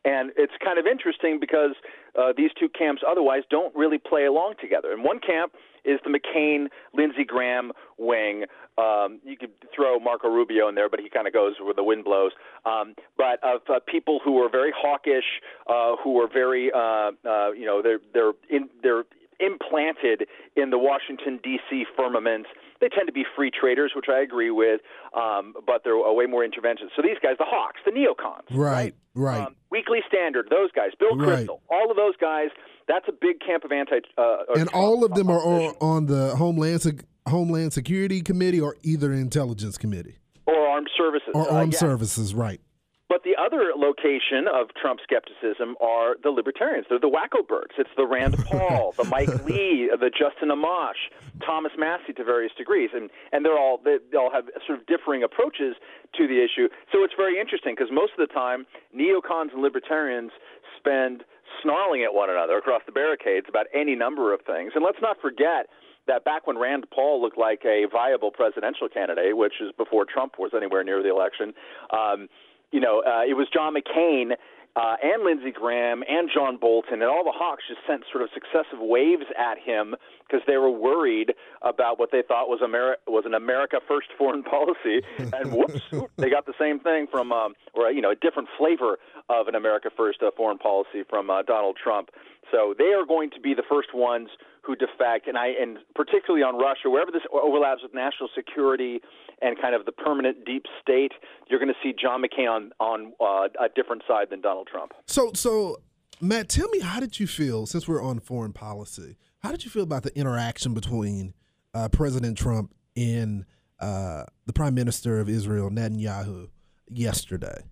S11: And it's kind of interesting because uh, these two camps otherwise don't really play along together. In one camp is the McCain, Lindsey Graham wing. Um, you could throw Marco Rubio in there, but he kind of goes where the wind blows. Um, but of uh, people who are very hawkish, uh, who are very, uh, uh, you know, they're they're in they're implanted in the Washington D.C. firmament. They tend to be free traders, which I agree with, um, but they're uh, way more interventions. So these guys, the Hawks, the neocons,
S3: Right, right.
S11: um, Weekly Standard, those guys, Bill
S3: Right.
S11: Kristol, all of those guys. That's a big camp of anti. Uh, or
S3: and all of them are on, on the Homeland Sec- Homeland Security Committee or either Intelligence Committee
S11: or armed services.
S3: or
S11: Uh,
S3: Armed
S11: yeah.
S3: Services, right?
S11: But the other location of Trump skepticism are the libertarians. They're the wacko birds. It's the Rand Paul, the Mike Lee, the Justin Amash, Thomas Massie to various degrees, and and they're all they, they all have sort of differing approaches to the issue. So it's very interesting because most of the time neocons and libertarians spend snarling at one another across the barricades about any number of things. And let's not forget that back when Rand Paul looked like a viable presidential candidate, which is before Trump was anywhere near the election, um, you know, uh, it was John McCain uh, and Lindsey Graham and John Bolton and all the Hawks just sent sort of successive waves at him because they were worried about what they thought was Ameri- was an America First foreign policy, and whoops, they got the same thing from, um, or you know, a different flavor of an America First uh, foreign policy from uh, Donald Trump. So they are going to be the first ones who defect, and I and particularly on Russia, wherever this overlaps with national security and kind of the permanent deep state, you're going to see John McCain on on uh, a different side than Donald Trump.
S3: So, so Matt, tell me, how did you feel since we're on foreign policy? How did you feel about the interaction between uh, President Trump and uh, the Prime Minister of Israel, Netanyahu, yesterday?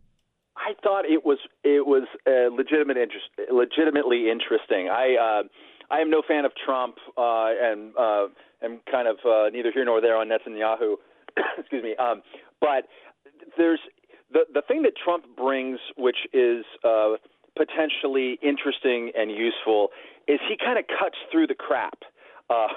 S11: I thought it was it was uh, legitimate interest, legitimately interesting. I uh, I am no fan of Trump uh, and uh, am kind of uh, neither here nor there on Netanyahu. Excuse me. Um, but there's the the thing that Trump brings, which is uh, potentially interesting and useful is he kind of cuts through the crap. Uh,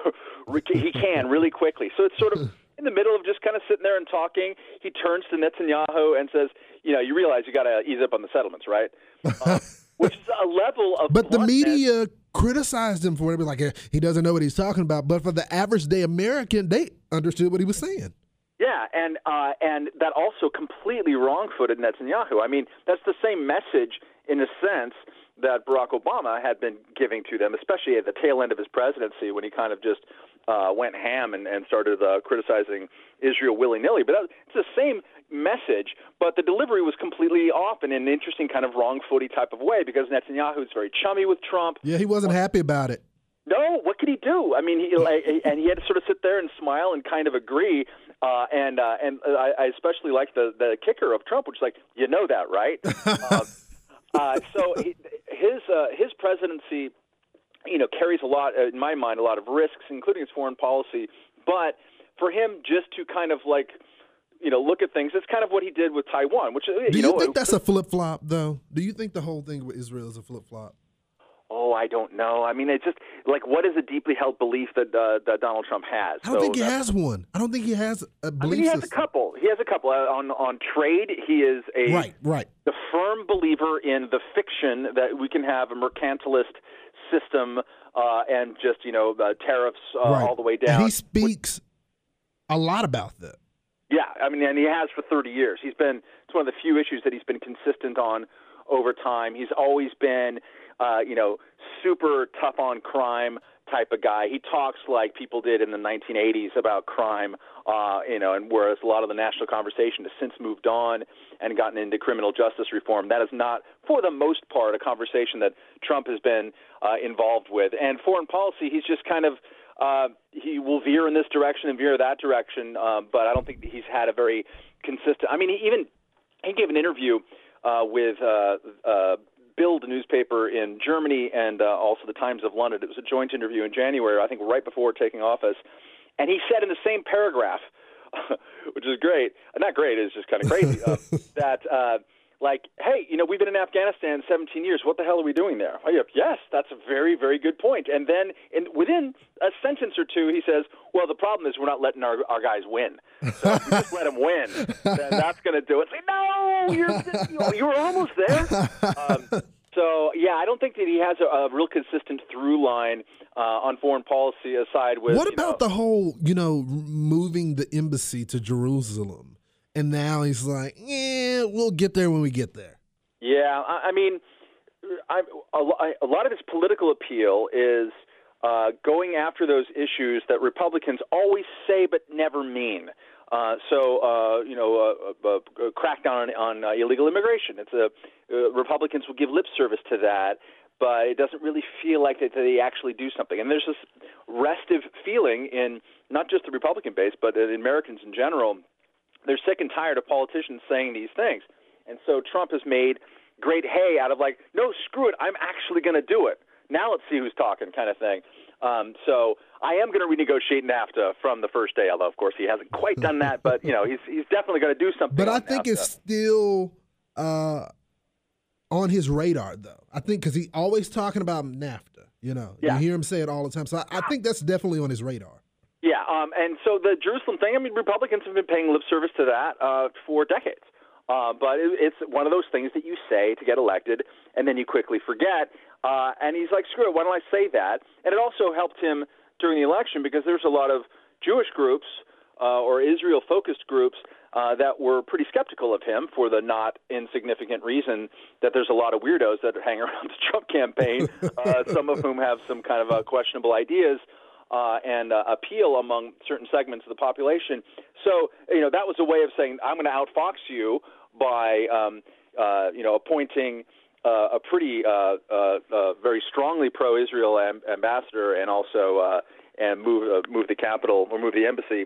S11: he can really quickly. So it's sort of in the middle of just kind of sitting there and talking. He turns to Netanyahu and says, "You know, you realize you got to ease up on the settlements, right?" Uh, which is a level of.
S12: But the media criticized him for it. Like eh, he doesn't know what he's talking about. But for the average day American, they understood what he was saying.
S11: Yeah, and uh, and that also completely wrong-footed Netanyahu. I mean, that's the same message in a sense that Barack Obama had been giving to them, especially at the tail end of his presidency when he kind of just uh, went ham and, and started uh, criticizing Israel willy-nilly. But that, it's the same message, but the delivery was completely off in an interesting kind of wrong-footy type of way because Netanyahu is very chummy with Trump.
S12: Yeah, he wasn't happy about it.
S11: No, what could he do? I mean, he like, and he had to sort of sit there and smile and kind of agree. Uh, and uh, and I, I especially like the the kicker of Trump, which is like, you know that, right? uh, uh, so he, his uh, his presidency, you know, carries a lot, uh, in my mind, a lot of risks, including his foreign policy. But for him, just to kind of like, you know, look at things, it's kind of what he did with Taiwan, which uh,
S12: Do
S11: you
S12: you,
S11: know,
S12: think that's a flip flop, though? Do you think the whole thing with Israel is a flip flop?
S11: Oh, I don't know. I mean, it's just like what is a deeply held belief that uh, that Donald Trump has?
S12: I don't
S11: So
S12: think he has one. I don't think he has a belief
S11: mean, he has a couple. He has a couple uh, on on trade. He is a
S12: Right, right.
S11: the firm believer in the fiction that we can have a mercantilist system uh, and just you know uh, tariffs uh,
S12: right.
S11: all the way
S12: And
S11: down.
S12: he speaks a lot about that.
S11: Yeah, I mean, and he has for 30 years. He's been it's one of the few issues that he's been consistent on over time. He's always been, uh, you know, super tough on crime type of guy. He talks like people did in the 1980s about crime, uh, you know, and whereas a lot of the national conversation has since moved on and gotten into criminal justice reform, that is not, for the most part, a conversation that Trump has been uh, involved with. And foreign policy, he's just kind of uh, he will veer in this direction and veer that direction, uh, but I don't think he's had a very consistent. I mean, he even he gave an interview uh, with uh, uh, Bild newspaper in Germany and uh, also the Times of London. It was a joint interview in January, I think, right before taking office, and he said in the same paragraph, which is great, not great, it's just kind of crazy, uh, that. Uh, like, hey, you know, we've been in Afghanistan 17 years. What the hell are we doing there? Oh, yeah, yes, that's a very, very good point. And then, in, within a sentence or two, he says, "Well, the problem is we're not letting our, our guys win. So if we just let them win, then that's going to do it." Like, no, you're you were almost there. Um, so, yeah, I don't think that he has a, a real consistent through line uh, on foreign policy aside with.
S12: what
S11: you know,
S12: about the whole, you know, moving the embassy to Jerusalem? And now he's like, yeah, we'll get there when we get there.
S11: Yeah, I, I mean, I, a, a lot of his political appeal is uh, going after those issues that Republicans always say but never mean. Uh, so, uh, you know, uh, uh, uh, crackdown on, on uh, illegal immigration. It's a Republicans will give lip service to that, but it doesn't really feel like that they actually do something. And there's this restive feeling in not just the Republican base, but in Americans in general they're sick and tired of politicians saying these things. And so Trump has made great hay out of like, no, screw it, I'm actually going to do it. Now let's see who's talking, kind of thing. Um, so I am going to renegotiate NAFTA from the first day, although of course he hasn't quite done that. But you know, he's he's definitely going to do something.
S12: But I think
S11: NAFTA.
S12: it's still uh, on his radar, though. I think because he's always talking about NAFTA. You know,
S11: Yeah.
S12: you hear him say it all the time. So I, I think that's definitely on his radar.
S11: Yeah, um, and so the Jerusalem thing, I mean, Republicans have been paying lip service to that uh, for decades. Uh, but it, it's one of those things that you say to get elected, and then you quickly forget. Uh, and he's like, screw it, why don't I say that? And it also helped him during the election because there's a lot of Jewish groups uh, or Israel focused groups uh, that were pretty skeptical of him for the not insignificant reason that there's a lot of weirdos that hang around the Trump campaign, uh, some of whom have some kind of uh, questionable ideas uh, and uh, appeal among certain segments of the population. So, you know, that was a way of saying, I'm going to outfox you by, um, uh, you know, appointing uh, a pretty, uh, uh, uh, very strongly pro-Israel am- ambassador and also uh, and move uh, move the capital or move the embassy.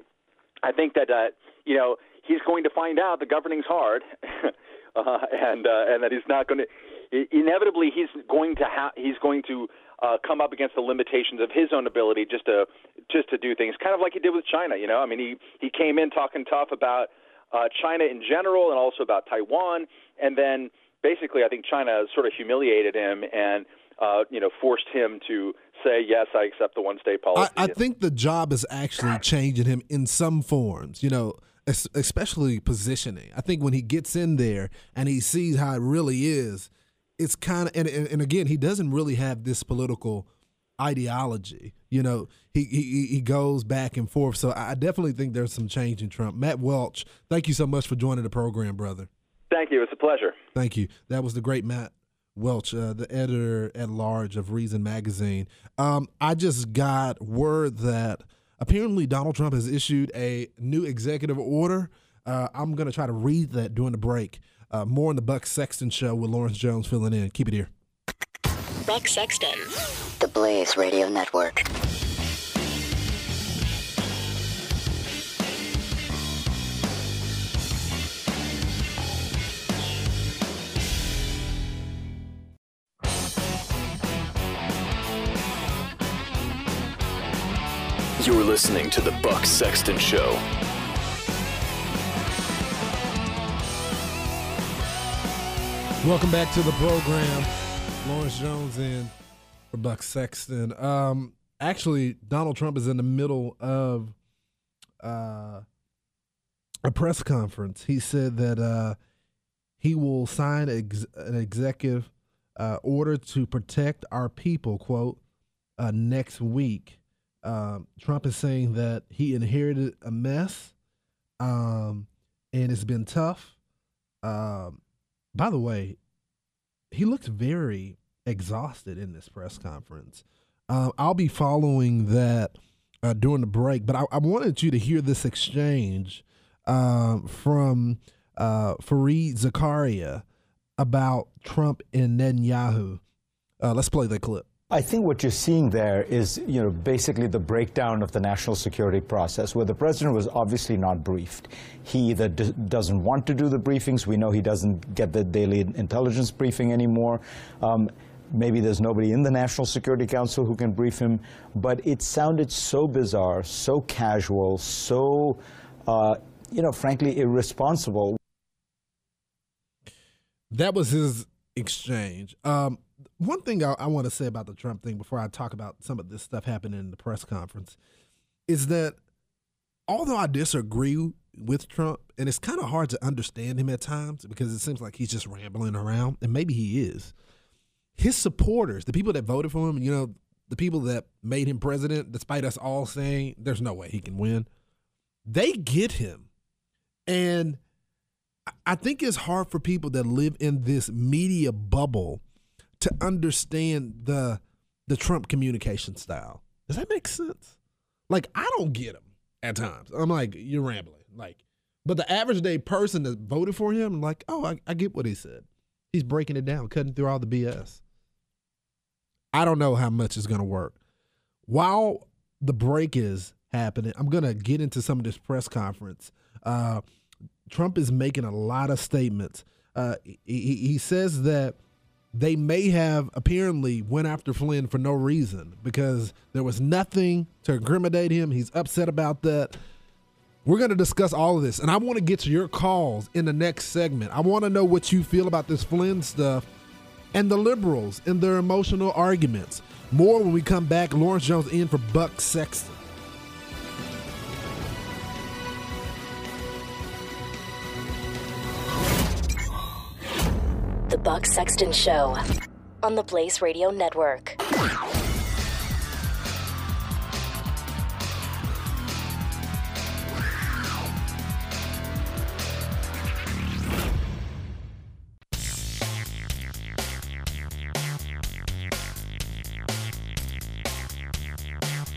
S11: I think that uh, you know he's going to find out the governing's hard, uh, and uh, and that he's not going to. Inevitably, he's going to ha- he's going to uh, come up against the limitations of his own ability just to just to do things, kind of like he did with China. You know, I mean, he he came in talking tough about uh, China in general and also about Taiwan, and then basically, I think China sort of humiliated him and uh, you know forced him to say yes, I accept the one-state policy.
S3: I, I think the job is actually changing him in some forms. You know, especially positioning. I think when he gets in there and he sees how it really is, it's kind of and, and, and again, he doesn't really have this political ideology. You know, he, he he goes back and forth. So I definitely think there's some change in Trump. Matt Welch, thank you so much for joining the program, brother.
S11: Thank you. It's a pleasure.
S3: Thank you. That was the great Matt Welch, uh, the editor at large of Reason Magazine. Um, I just got word that apparently Donald Trump has issued a new executive order. Uh, I'm going to try to read that during the break. Uh, more on the Buck Sexton show with Lawrence Jones filling in. Keep it here.
S2: Buck Sexton, the Blaze Radio Network.
S1: You're listening to the Buck Sexton Show.
S3: Welcome back to the program. Lawrence Jones in for Buck Sexton. Um, actually, Donald Trump is in the middle of uh, a press conference. He said that uh, he will sign ex- an executive uh, order to protect our people, quote, uh, next week. Um, Trump is saying that he inherited a mess um, and it's been tough. Um, by the way, he looked very exhausted in this press conference. Uh, I'll be following that uh, during the break, but I, I, wanted you to hear this exchange um, from uh, Fareed Zakaria about Trump and Netanyahu. Uh, let's play the clip.
S13: I think what you're seeing there is, you know, basically the breakdown of the national security process, where the president was obviously not briefed. He either doesn't want to do the briefings. We know he doesn't get the daily intelligence briefing anymore. Um, maybe there's nobody in the National Security Council who can brief him. But it sounded so bizarre, so casual, so, uh, you know, frankly, irresponsible.
S3: That was his exchange. Um, one thing I, I want to say about the Trump thing before I talk about some of this stuff happening in the press conference is that although I disagree with Trump, and it's kind of hard to understand him at times because it seems like he's just rambling around, and maybe he is. His supporters, the people that voted for him, you know, the people that made him president, despite us all saying there's no way he can win, they get him. And I think it's hard for people that live in this media bubble to understand the the Trump communication style. Does that make sense? Like I don't get him at times. I'm like, you're rambling. Like, but the average day person that voted for him, I'm like, oh, I, I get what he said. He's breaking it down, cutting through all the BS. I don't know how much is to work. While the break is happening, I'm to get into some of this press conference. Uh, Trump is making a lot of statements. Uh, he, he says that they may have apparently went after Flynn for no reason because there was nothing to incriminate him. He's upset about that. We're going to discuss all of this, and I want to get to your calls in the next segment. I want to know what you feel about this Flynn stuff and the liberals and their emotional arguments. More when we come back. Lawrence Jones in for Buck Sexton.
S2: The Buck Sexton Show on the Blaze Radio Network.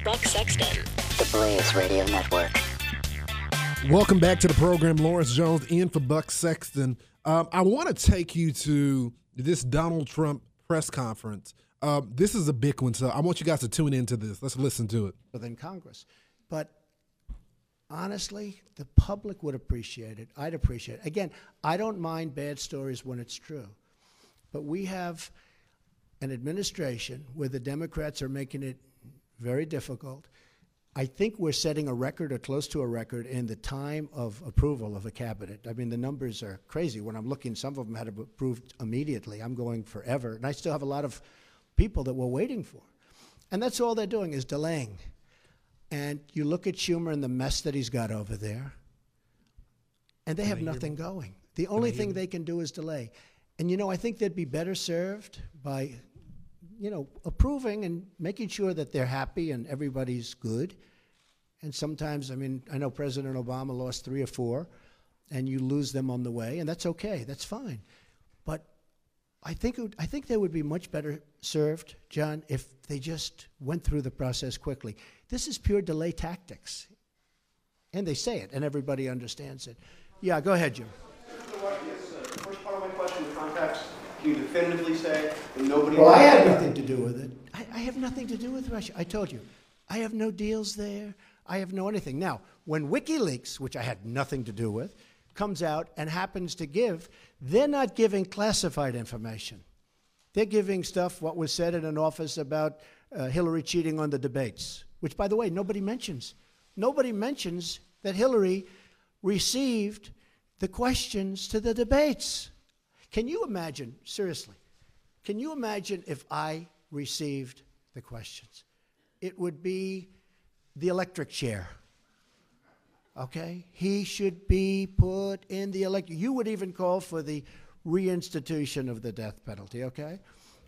S2: Buck Sexton, the Blaze Radio Network.
S3: Welcome back to the program. Lawrence Jones in for Buck Sexton. Um, I want to take you to this Donald Trump press conference. Um, this is a big one, so I want you guys to tune into this. Let's listen to it.
S14: Within Congress. But honestly, the public would appreciate it. I'd appreciate it. Again, I don't mind bad stories when it's true. But we have an administration where the Democrats are making it very difficult. I think we're setting a record or close to a record in the time of approval of a cabinet. I mean, the numbers are crazy. When I'm looking, some of them had approved immediately. I'm going forever. And I still have a lot of people that we're waiting for. And that's all they're doing is delaying. And you look at Schumer and the mess that he's got over there, and they have nothing going. The only thing they can do is delay. And you know, I think they'd be better served by, you know, approving and making sure that they're happy and everybody's good. And sometimes, I mean, I know President Obama lost three or four, and you lose them on the way, and that's okay. That's fine. But I think would, I think they would be much better served, John, if they just went through the process quickly. This is pure delay tactics, and they say it, and everybody understands it. Yeah, go ahead, Jim.
S15: First part of my question, the context, can you definitively say that nobody...
S14: Well, I had nothing to do with it. I, I have nothing to do with Russia. I told you. I have no deals there. I have no anything. Now, when WikiLeaks, which I had nothing to do with, comes out and happens to give, they're not giving classified information. They're giving stuff, what was said in an office about uh, Hillary cheating on the debates, which, by the way, nobody mentions. Nobody mentions that Hillary received the questions to the debates. Can you imagine, seriously, can you imagine if I received the questions? It would be the electric chair. Okay? He should be put in the electric. You would even call for the reinstitution of the death penalty, okay?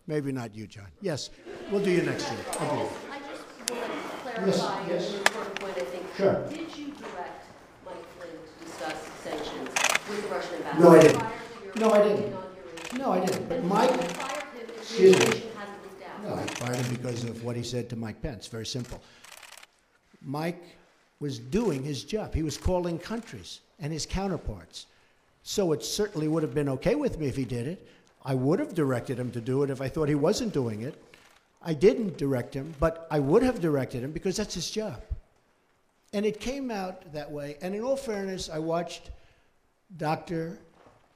S14: Maybe not you, John. Yes, we'll do you next year. I'll do.
S16: I just want to clarify
S14: yes.
S16: an important point, I think.
S14: Sure.
S16: Did you direct Mike Flynn to discuss sanctions with the Russian ambassador?
S14: No, I didn't.
S16: Prior to your
S14: No, I didn't. No, I didn't. But Mike,
S16: you fired him if the
S14: excuse me.
S16: information hasn't leaked out.
S14: No, I fired him because of what he said to Mike Pence. Very simple. Mike was doing his job. He was calling countries and his counterparts. So it certainly would have been okay with me if he did it. I would have directed him to do it if I thought he wasn't doing it. I didn't direct him, but I would have directed him because that's his job. And it came out that way. And in all fairness, I watched Dr.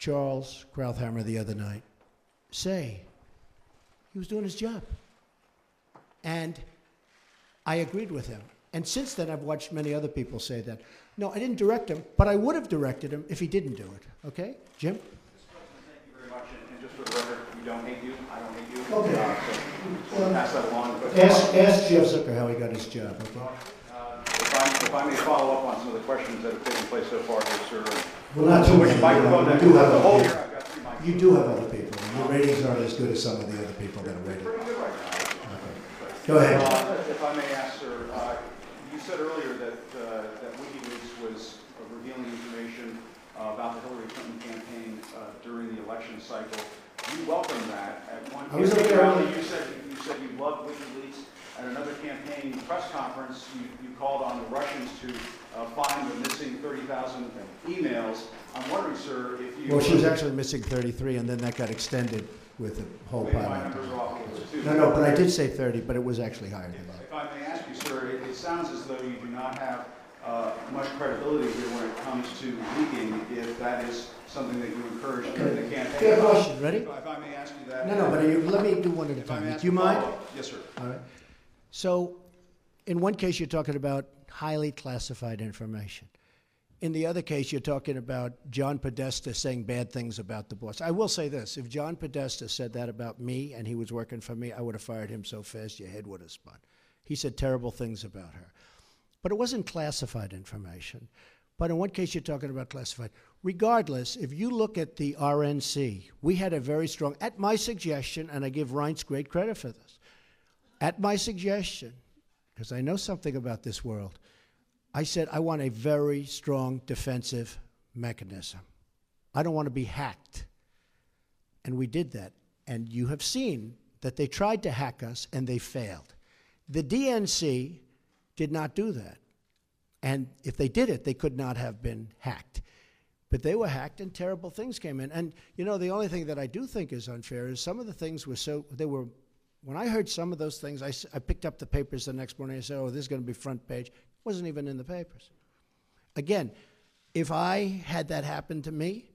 S14: Charles Krauthammer the other night say he was doing his job. And I agreed with him. And since then, I've watched many other people say that. No, I didn't direct him, but I would have directed him if he didn't do it. Okay? Jim?
S15: Thank you very much, and- and just for the record, we don't hate you, I don't hate you.
S14: Okay.
S15: Uh, so Pass that along.
S14: Ask, ask Jeff Zucker how he got his job. Okay?
S15: If I, may follow up on some of the questions that have taken place so far here, sir.
S14: Well, not too
S15: microphone
S14: You
S15: that-
S14: do have
S15: the whole
S14: people.
S15: year I've got three microphones.
S14: You do have other people. Your ratings aren't as good as some of the other people that are rated.
S15: Pretty good right now.
S14: Go ahead.
S15: Uh, If I may ask, sir, uh, you said earlier that, uh, that WikiLeaks was uh, revealing information uh, about the Hillary Clinton campaign uh, during the election cycle. You welcomed that. At one
S14: I was okay.
S15: you said, you said you loved WikiLeaks. At another campaign press conference, you, you called on the Russians to uh, find the missing 30,000 emails. I'm wondering, sir, if you...
S14: Well, she was actually missing 33, and then that got extended with a whole
S15: Maybe my
S14: pile.
S15: numbers are off a little too.
S14: No, no, but I did say 30, but it was actually higher than that.
S15: If I may ask you, sir, it, it sounds as though you do not have uh, much credibility here when it comes to leaking, if that is something that you encourage in the campaign.
S14: Good question. Ready?
S15: If I may ask you that.
S14: No, no, but you, let me do one at a
S15: If I may
S14: time. Do you mind?
S15: follow-up. Yes, sir.
S14: All right. So, in one case, you're talking about highly classified information. In the other case, you're talking about John Podesta saying bad things about the boss. I will say this if John Podesta said that about me and he was working for me, I would have fired him so fast your head would have spun. He said terrible things about her. But it wasn't classified information. But in one case, you're talking about classified. Regardless, if you look at the RNC, we had a very strong, at my suggestion, and I give Reince great credit for this, at my suggestion, because I know something about this world, I said I want a very strong defensive mechanism. I don't want to be hacked. And we did that. And you have seen that they tried to hack us and they failed. The DNC did not do that. And if they did it, they could not have been hacked. But they were hacked and terrible things came in. And, you know, the only thing that I do think is unfair is some of the things were so, they were, when I heard some of those things, I, I picked up the papers the next morning and said, oh, this is going to be front page. It wasn't even in the papers. Again, if I had that happen to me,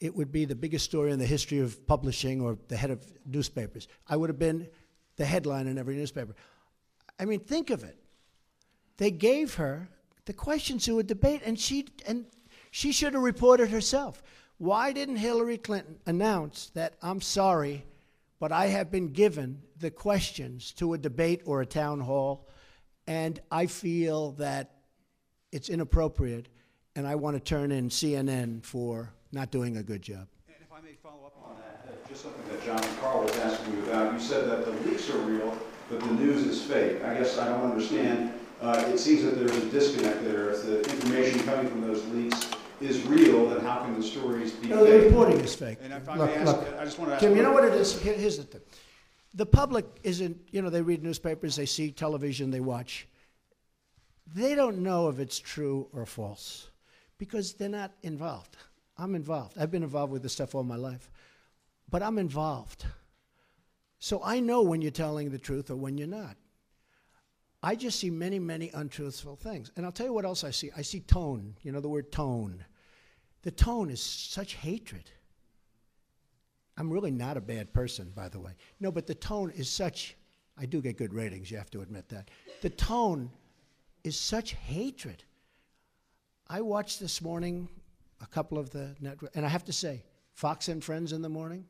S14: it would be the biggest story in the history of publishing or the head of newspapers. I would have been the headline in every newspaper. I mean, think of it. they gave her the questions to a debate, and she and she should have reported herself. Why didn't Hillary Clinton announce that I'm sorry, but I have been given the questions to a debate or a town hall, and I feel that it's inappropriate, and I want to turn in CNN for not doing a good job.
S15: And if I may follow up on that, uh, just something that Jon Karl was asking you about. You said that the leaks are real, but the news is fake. I guess I don't understand. Uh, it seems that there's a disconnect there. If the information coming from those leaks is real, then how can the stories be
S14: No, the
S15: fake?
S14: reporting is fake.
S15: And if I
S14: look,
S15: may ask,
S14: look,
S15: I just want to ask.
S14: Tim, you know what it is? Here- here's the thing. The public isn't, you know, they read newspapers, they see television, they watch. They don't know if it's true or false because they're not involved. I'm involved. I've been involved with this stuff all my life, but I'm involved. So I know when you're telling the truth or when you're not. I just see many, many untruthful things. And I'll tell you what else I see. I see tone. You know the word tone. The tone is such hatred. I'm really not a bad person, by the way. No, but the tone is such, I do get good ratings, you have to admit that. The tone is such hatred. I watched this morning a couple of the network, and I have to say, Fox and Friends in the morning,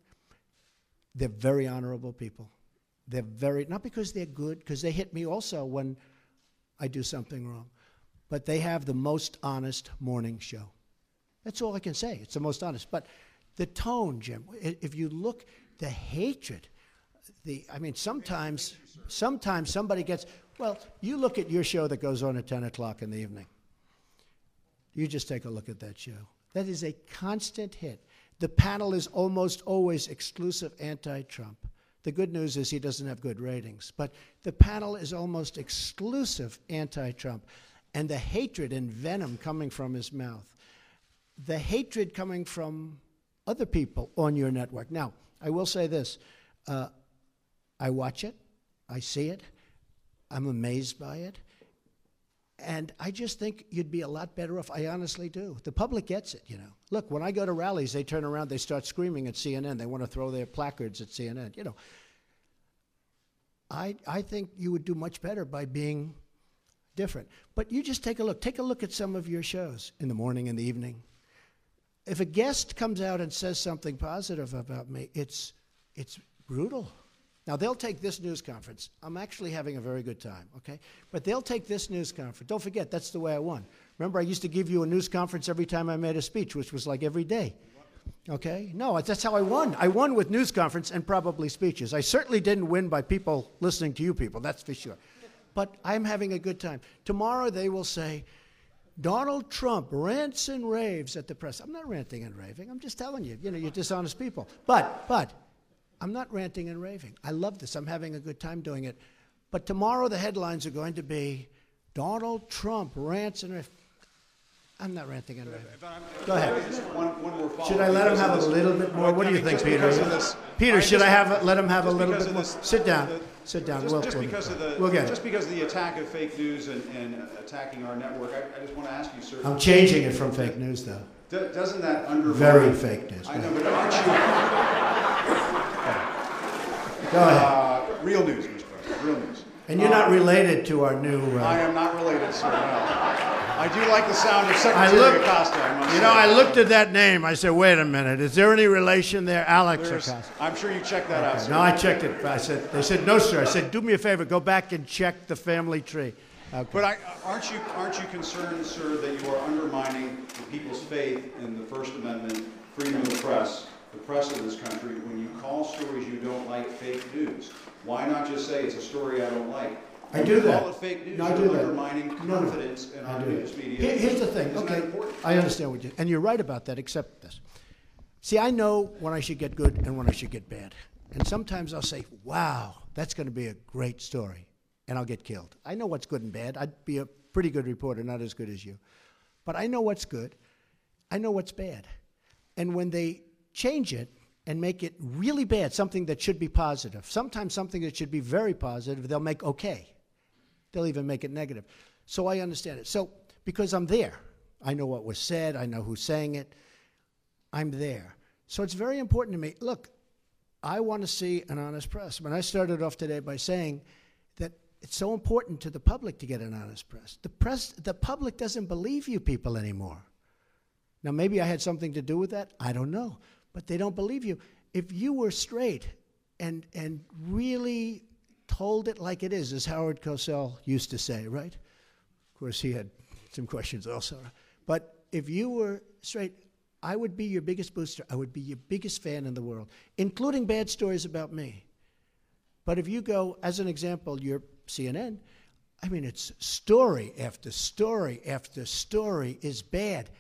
S14: they're very honorable people. They're very, not because they're good, because they hit me also when I do something wrong, but they have the most honest morning show. That's all I can say. It's the most honest. But the tone, Jim, if you look, the hatred, the, I mean, sometimes, sometimes somebody gets, well, you look at your show that goes on at 10 o'clock in the evening. You just take a look at that show. That is a constant hit. The panel is almost always exclusive anti Trump. The good news is he doesn't have good ratings, but the panel is almost exclusive anti Trump. And the hatred and venom coming from his mouth, the hatred coming from other people on your network. Now, I will say this uh, I watch it, I see it, I'm amazed by it. And I just think you'd be a lot better off. I honestly do. The public gets it, you know. Look, when I go to rallies, they turn around, they start screaming at CNN. They want to throw their placards at CNN. You know, I, I think you would do much better by being different. But you just take a look. Take a look at some of your shows in the morning and the evening. If a guest comes out and says something positive about me, it's, it's brutal. Now, they'll take this news conference. I'm actually having a very good time, okay? But they'll take this news conference. Don't forget, that's the way I won. Remember, I used to give you a news conference every time I made a speech, which was like every day. Okay? No, that's how I won. I won with news conference and probably speeches. I certainly didn't win by people listening to you people, that's for sure. But I'm having a good time. Tomorrow they will say, Donald Trump rants and raves at the press. I'm not ranting and raving. I'm just telling you, you know, you're dishonest people. But, but, I'm not ranting and raving. I love this. I'm having a good time doing it. But tomorrow the headlines are going to be Donald Trump rants and raves. I'm not ranting and raving. Go ahead.
S15: One, one more
S14: Should I let him have a little bit more? What do you think, Peter?
S15: because of this-
S14: Peter, should I have let him have a little bit more?
S15: this-
S14: Sit down.
S15: the-
S14: Sit down.
S15: Just,
S14: We'll,
S15: just
S14: we'll-
S15: because of the
S14: we'll get
S15: just
S14: it.
S15: because of the attack of fake news and, and uh, attacking our network, I, I just want to ask you, sir.
S14: I'm changing it from fake news, though.
S15: Doesn't that undermine?
S14: Very fake news.
S15: I know, but aren't you?
S14: Go ahead.
S15: Uh, real news, Mr. President. Real news.
S14: And you're not
S15: Uh,
S14: related to our new. Uh,
S15: I am not related, sir. No. I do like the sound of
S14: I looked,
S15: Acosta. I
S14: you
S15: say.
S14: know, I looked at that name. I said, "Wait a minute. Is there any relation there, Alex
S15: There's-
S14: Acosta?"
S15: I'm sure you checked that out, sir.
S14: No, I checked it. I said, "They said no, sir." I said, "Do me a favor. Go back and check the family tree." Okay.
S15: But I, aren't you aren't you concerned, sir, that you are undermining the people's faith in the First Amendment, freedom press, of this country, when you call stories you don't like fake news? Why not just say it's a story I don't like?
S14: I do that.
S15: Call it fake news.
S14: No, I do that.
S15: undermining
S14: No, no.
S15: confidence in
S14: I
S15: our
S14: do
S15: news media.
S14: Here- here's the thing.
S15: Isn't
S14: okay. I understand what you and you're right about that. Except this. See, I know when I should get good and when I should get bad. And sometimes I'll say, "Wow, that's going to be a great story," and I'll get killed. I know what's good and bad. I'd be a pretty good reporter, not as good as you, but I know what's good. I know what's bad. And when they change it and make it really bad, something that should be positive, sometimes something that should be very positive, they'll make okay. They'll even make it negative. So I understand it. So because I'm there, I know what was said, I know who's saying it, I'm there. So it's very important to me. Look, I want to see an honest press. When I started off today by saying that it's so important to the public to get an honest press. The press, the public doesn't believe you people anymore. Now, maybe I had something to do with that. I don't know, but they don't believe you. If you were straight and and really told it like it is, as Howard Cosell used to say, right? Of course, he had some questions also. But if you were straight, I would be your biggest booster. I would be your biggest fan in the world, including bad stories about me. But if you go, as an example, you're CNN, I mean, it's story after story after story is bad.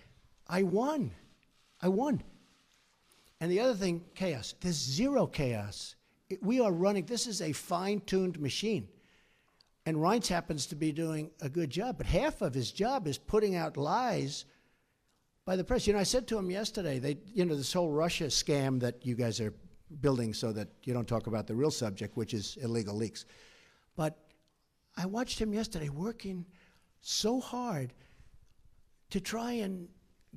S14: I won. I won. And the other thing, chaos. There's zero chaos. It, we are running, this is a fine tuned machine. And Reince happens to be doing a good job, but half of his job is putting out lies by the press. You know, I said to him yesterday, they, you know, this whole Russia scam that you guys are building so that you don't talk about the real subject, which is illegal leaks. But I watched him yesterday working so hard to try and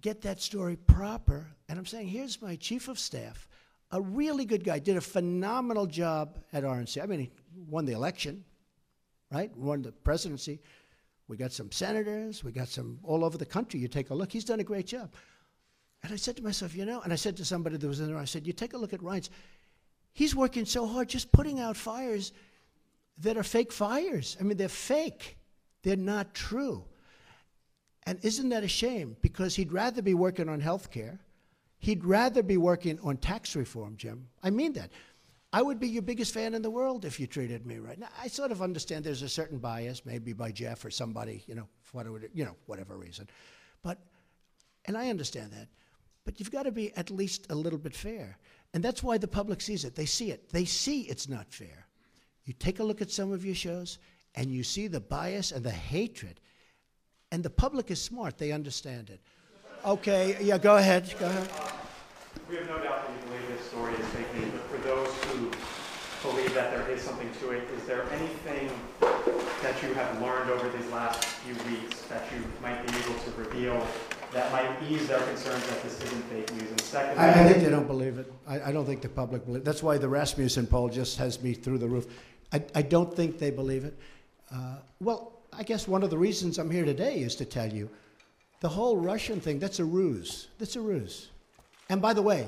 S14: get that story proper. And I'm saying, here's my chief of staff, a really good guy, did a phenomenal job at RNC. I mean, he won the election, right? Won the presidency. We got some senators, we got some all over the country. You take a look, he's done a great job. And I said to myself, you know, and I said to somebody that was in there, I said, you take a look at Reince. He's working so hard just putting out fires that are fake fires. I mean, they're fake, they're not true. And isn't that a shame? Because he'd rather be working on health care. He'd rather be working on tax reform, Jim. I mean that. I would be your biggest fan in the world if you treated me right. Now, I sort of understand there's a certain bias, maybe by Jeff or somebody, you know, for whatever, you know, whatever reason. But, and I understand that. But you've got to be at least a little bit fair. And that's why the public sees it. They see it. They see it's not fair. You take a look at some of your shows, and you see the bias and the hatred. And the public is smart, they understand it. Okay, yeah, go ahead. Go ahead.
S17: We have no doubt that you believe this story is fake news, but for those who believe that there is something to it, is there anything that you have learned over these last few weeks that you might be able to reveal that might ease their concerns that this isn't fake news? And secondly,
S14: I, I think they don't believe it. I, I don't think the public believes That's why the Rasmussen poll just has me through the roof. I, I don't think they believe it. Uh, well, I guess one of the reasons I'm here today is to tell you the whole Russian thing, that's a ruse. That's a ruse. And by the way,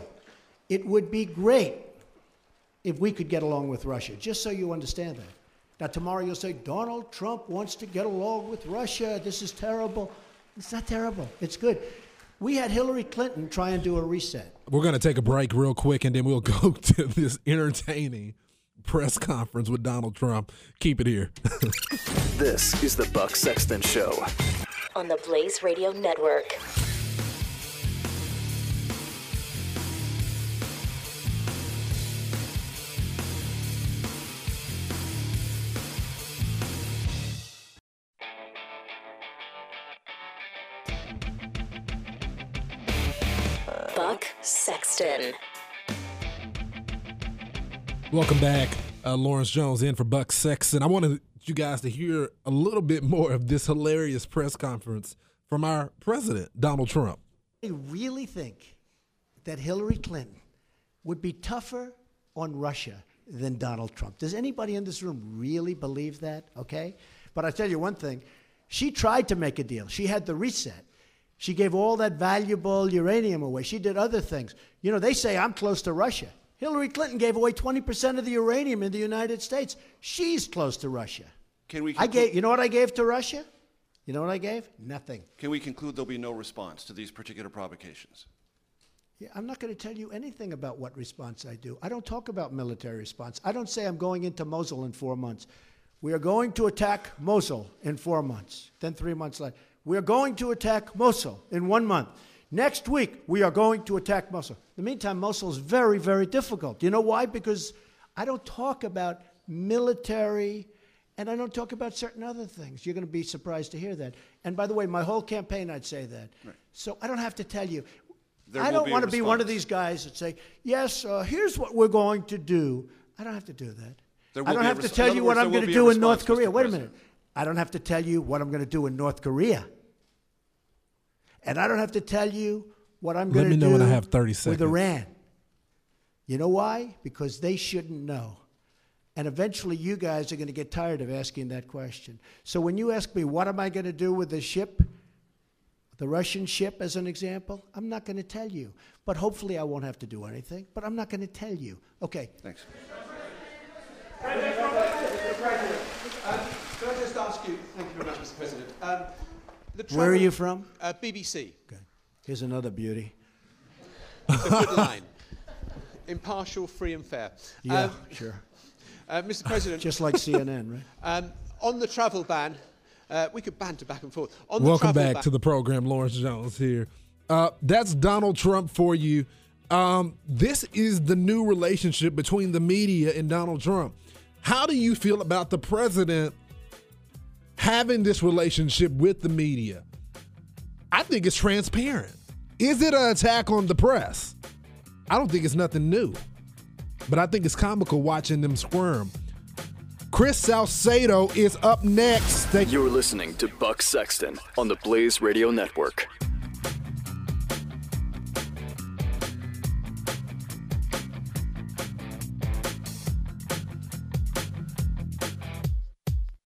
S14: it would be great if we could get along with Russia, just so you understand that. Now, tomorrow you'll say, Donald Trump wants to get along with Russia. This is terrible. It's not terrible, it's good. We had Hillary Clinton try and do a reset.
S3: We're going to take a break real quick and then we'll go to this entertaining press conference with Donald Trump. Keep it here.
S1: this is the Buck Sexton Show
S2: on the Blaze Radio Network.
S3: Welcome back. Uh, Lawrence Jones in for Buck Sexton. I wanted you guys to hear a little bit more of this hilarious press conference from our president, Donald Trump.
S14: I really think that Hillary Clinton would be tougher on Russia than Donald Trump. Does anybody in this room really believe that? Okay? But I tell you one thing she tried to make a deal, she had the reset. She gave all that valuable uranium away. She did other things. You know, they say I'm close to Russia. Hillary Clinton gave away 20% of the uranium in the United States. She's close to Russia.
S18: Can we
S14: I gave, you know what I gave to Russia? You know what I gave? Nothing.
S18: Can we conclude there'll be no response to these particular provocations?
S14: Yeah, I'm not going to tell you anything about what response I do. I don't talk about military response. I don't say I'm going into Mosul in four months. We are going to attack Mosul in four months. Then three months later, we are going to attack Mosul in one month. Next week, we are going to attack Mosul. In the meantime, Mosul is very, very difficult. You know why? Because I don't talk about military and I don't talk about certain other things. You're going to be surprised to hear that. And by the way, my whole campaign, I'd say that. Right. So I don't have to tell you.
S18: There
S14: I don't want
S18: to
S14: be one of these guys that say, yes, uh, here's what we're going to do. I don't have to do that. I don't have to tell you what I'm going to do in North Korea. Wait a minute. I don't have to tell you what I'm going to do in North Korea. And I don't have to tell you what I'm going to do
S3: when I have 30 seconds.
S14: with Iran. You know why? Because they shouldn't know. And eventually, you guys are going to get tired of asking that question. So when you ask me, what am I going to do with the ship, the Russian ship as an example, I'm not going to tell you. But hopefully, I won't have to do anything. But I'm not going to tell you. Okay.
S18: Thanks.
S19: Um, Can I just ask you, thank you very much, Mr. President. Um, the
S14: Where are you from?
S19: Uh, BBC.
S14: Here's another beauty.
S19: A good line. Impartial, free and fair.
S14: Yeah,
S19: Um,
S14: sure.
S19: Uh, Mr. President.
S14: Just like CNN, right?
S19: Um, on the travel ban, uh, we could banter back and forth. On
S3: Welcome
S19: the travel
S3: back
S19: ban,
S3: to the program. Lawrence Jones here. Uh, that's Donald Trump for you. Um, this is the new relationship between the media and Donald Trump. How do you feel about the president having this relationship with the media? I think it's transparent. Is it an attack on the press? I don't think it's nothing new, but I think it's comical watching them squirm. Chris Salcedo is up next. Thank
S1: You're listening to Buck Sexton on the Blaze Radio Network.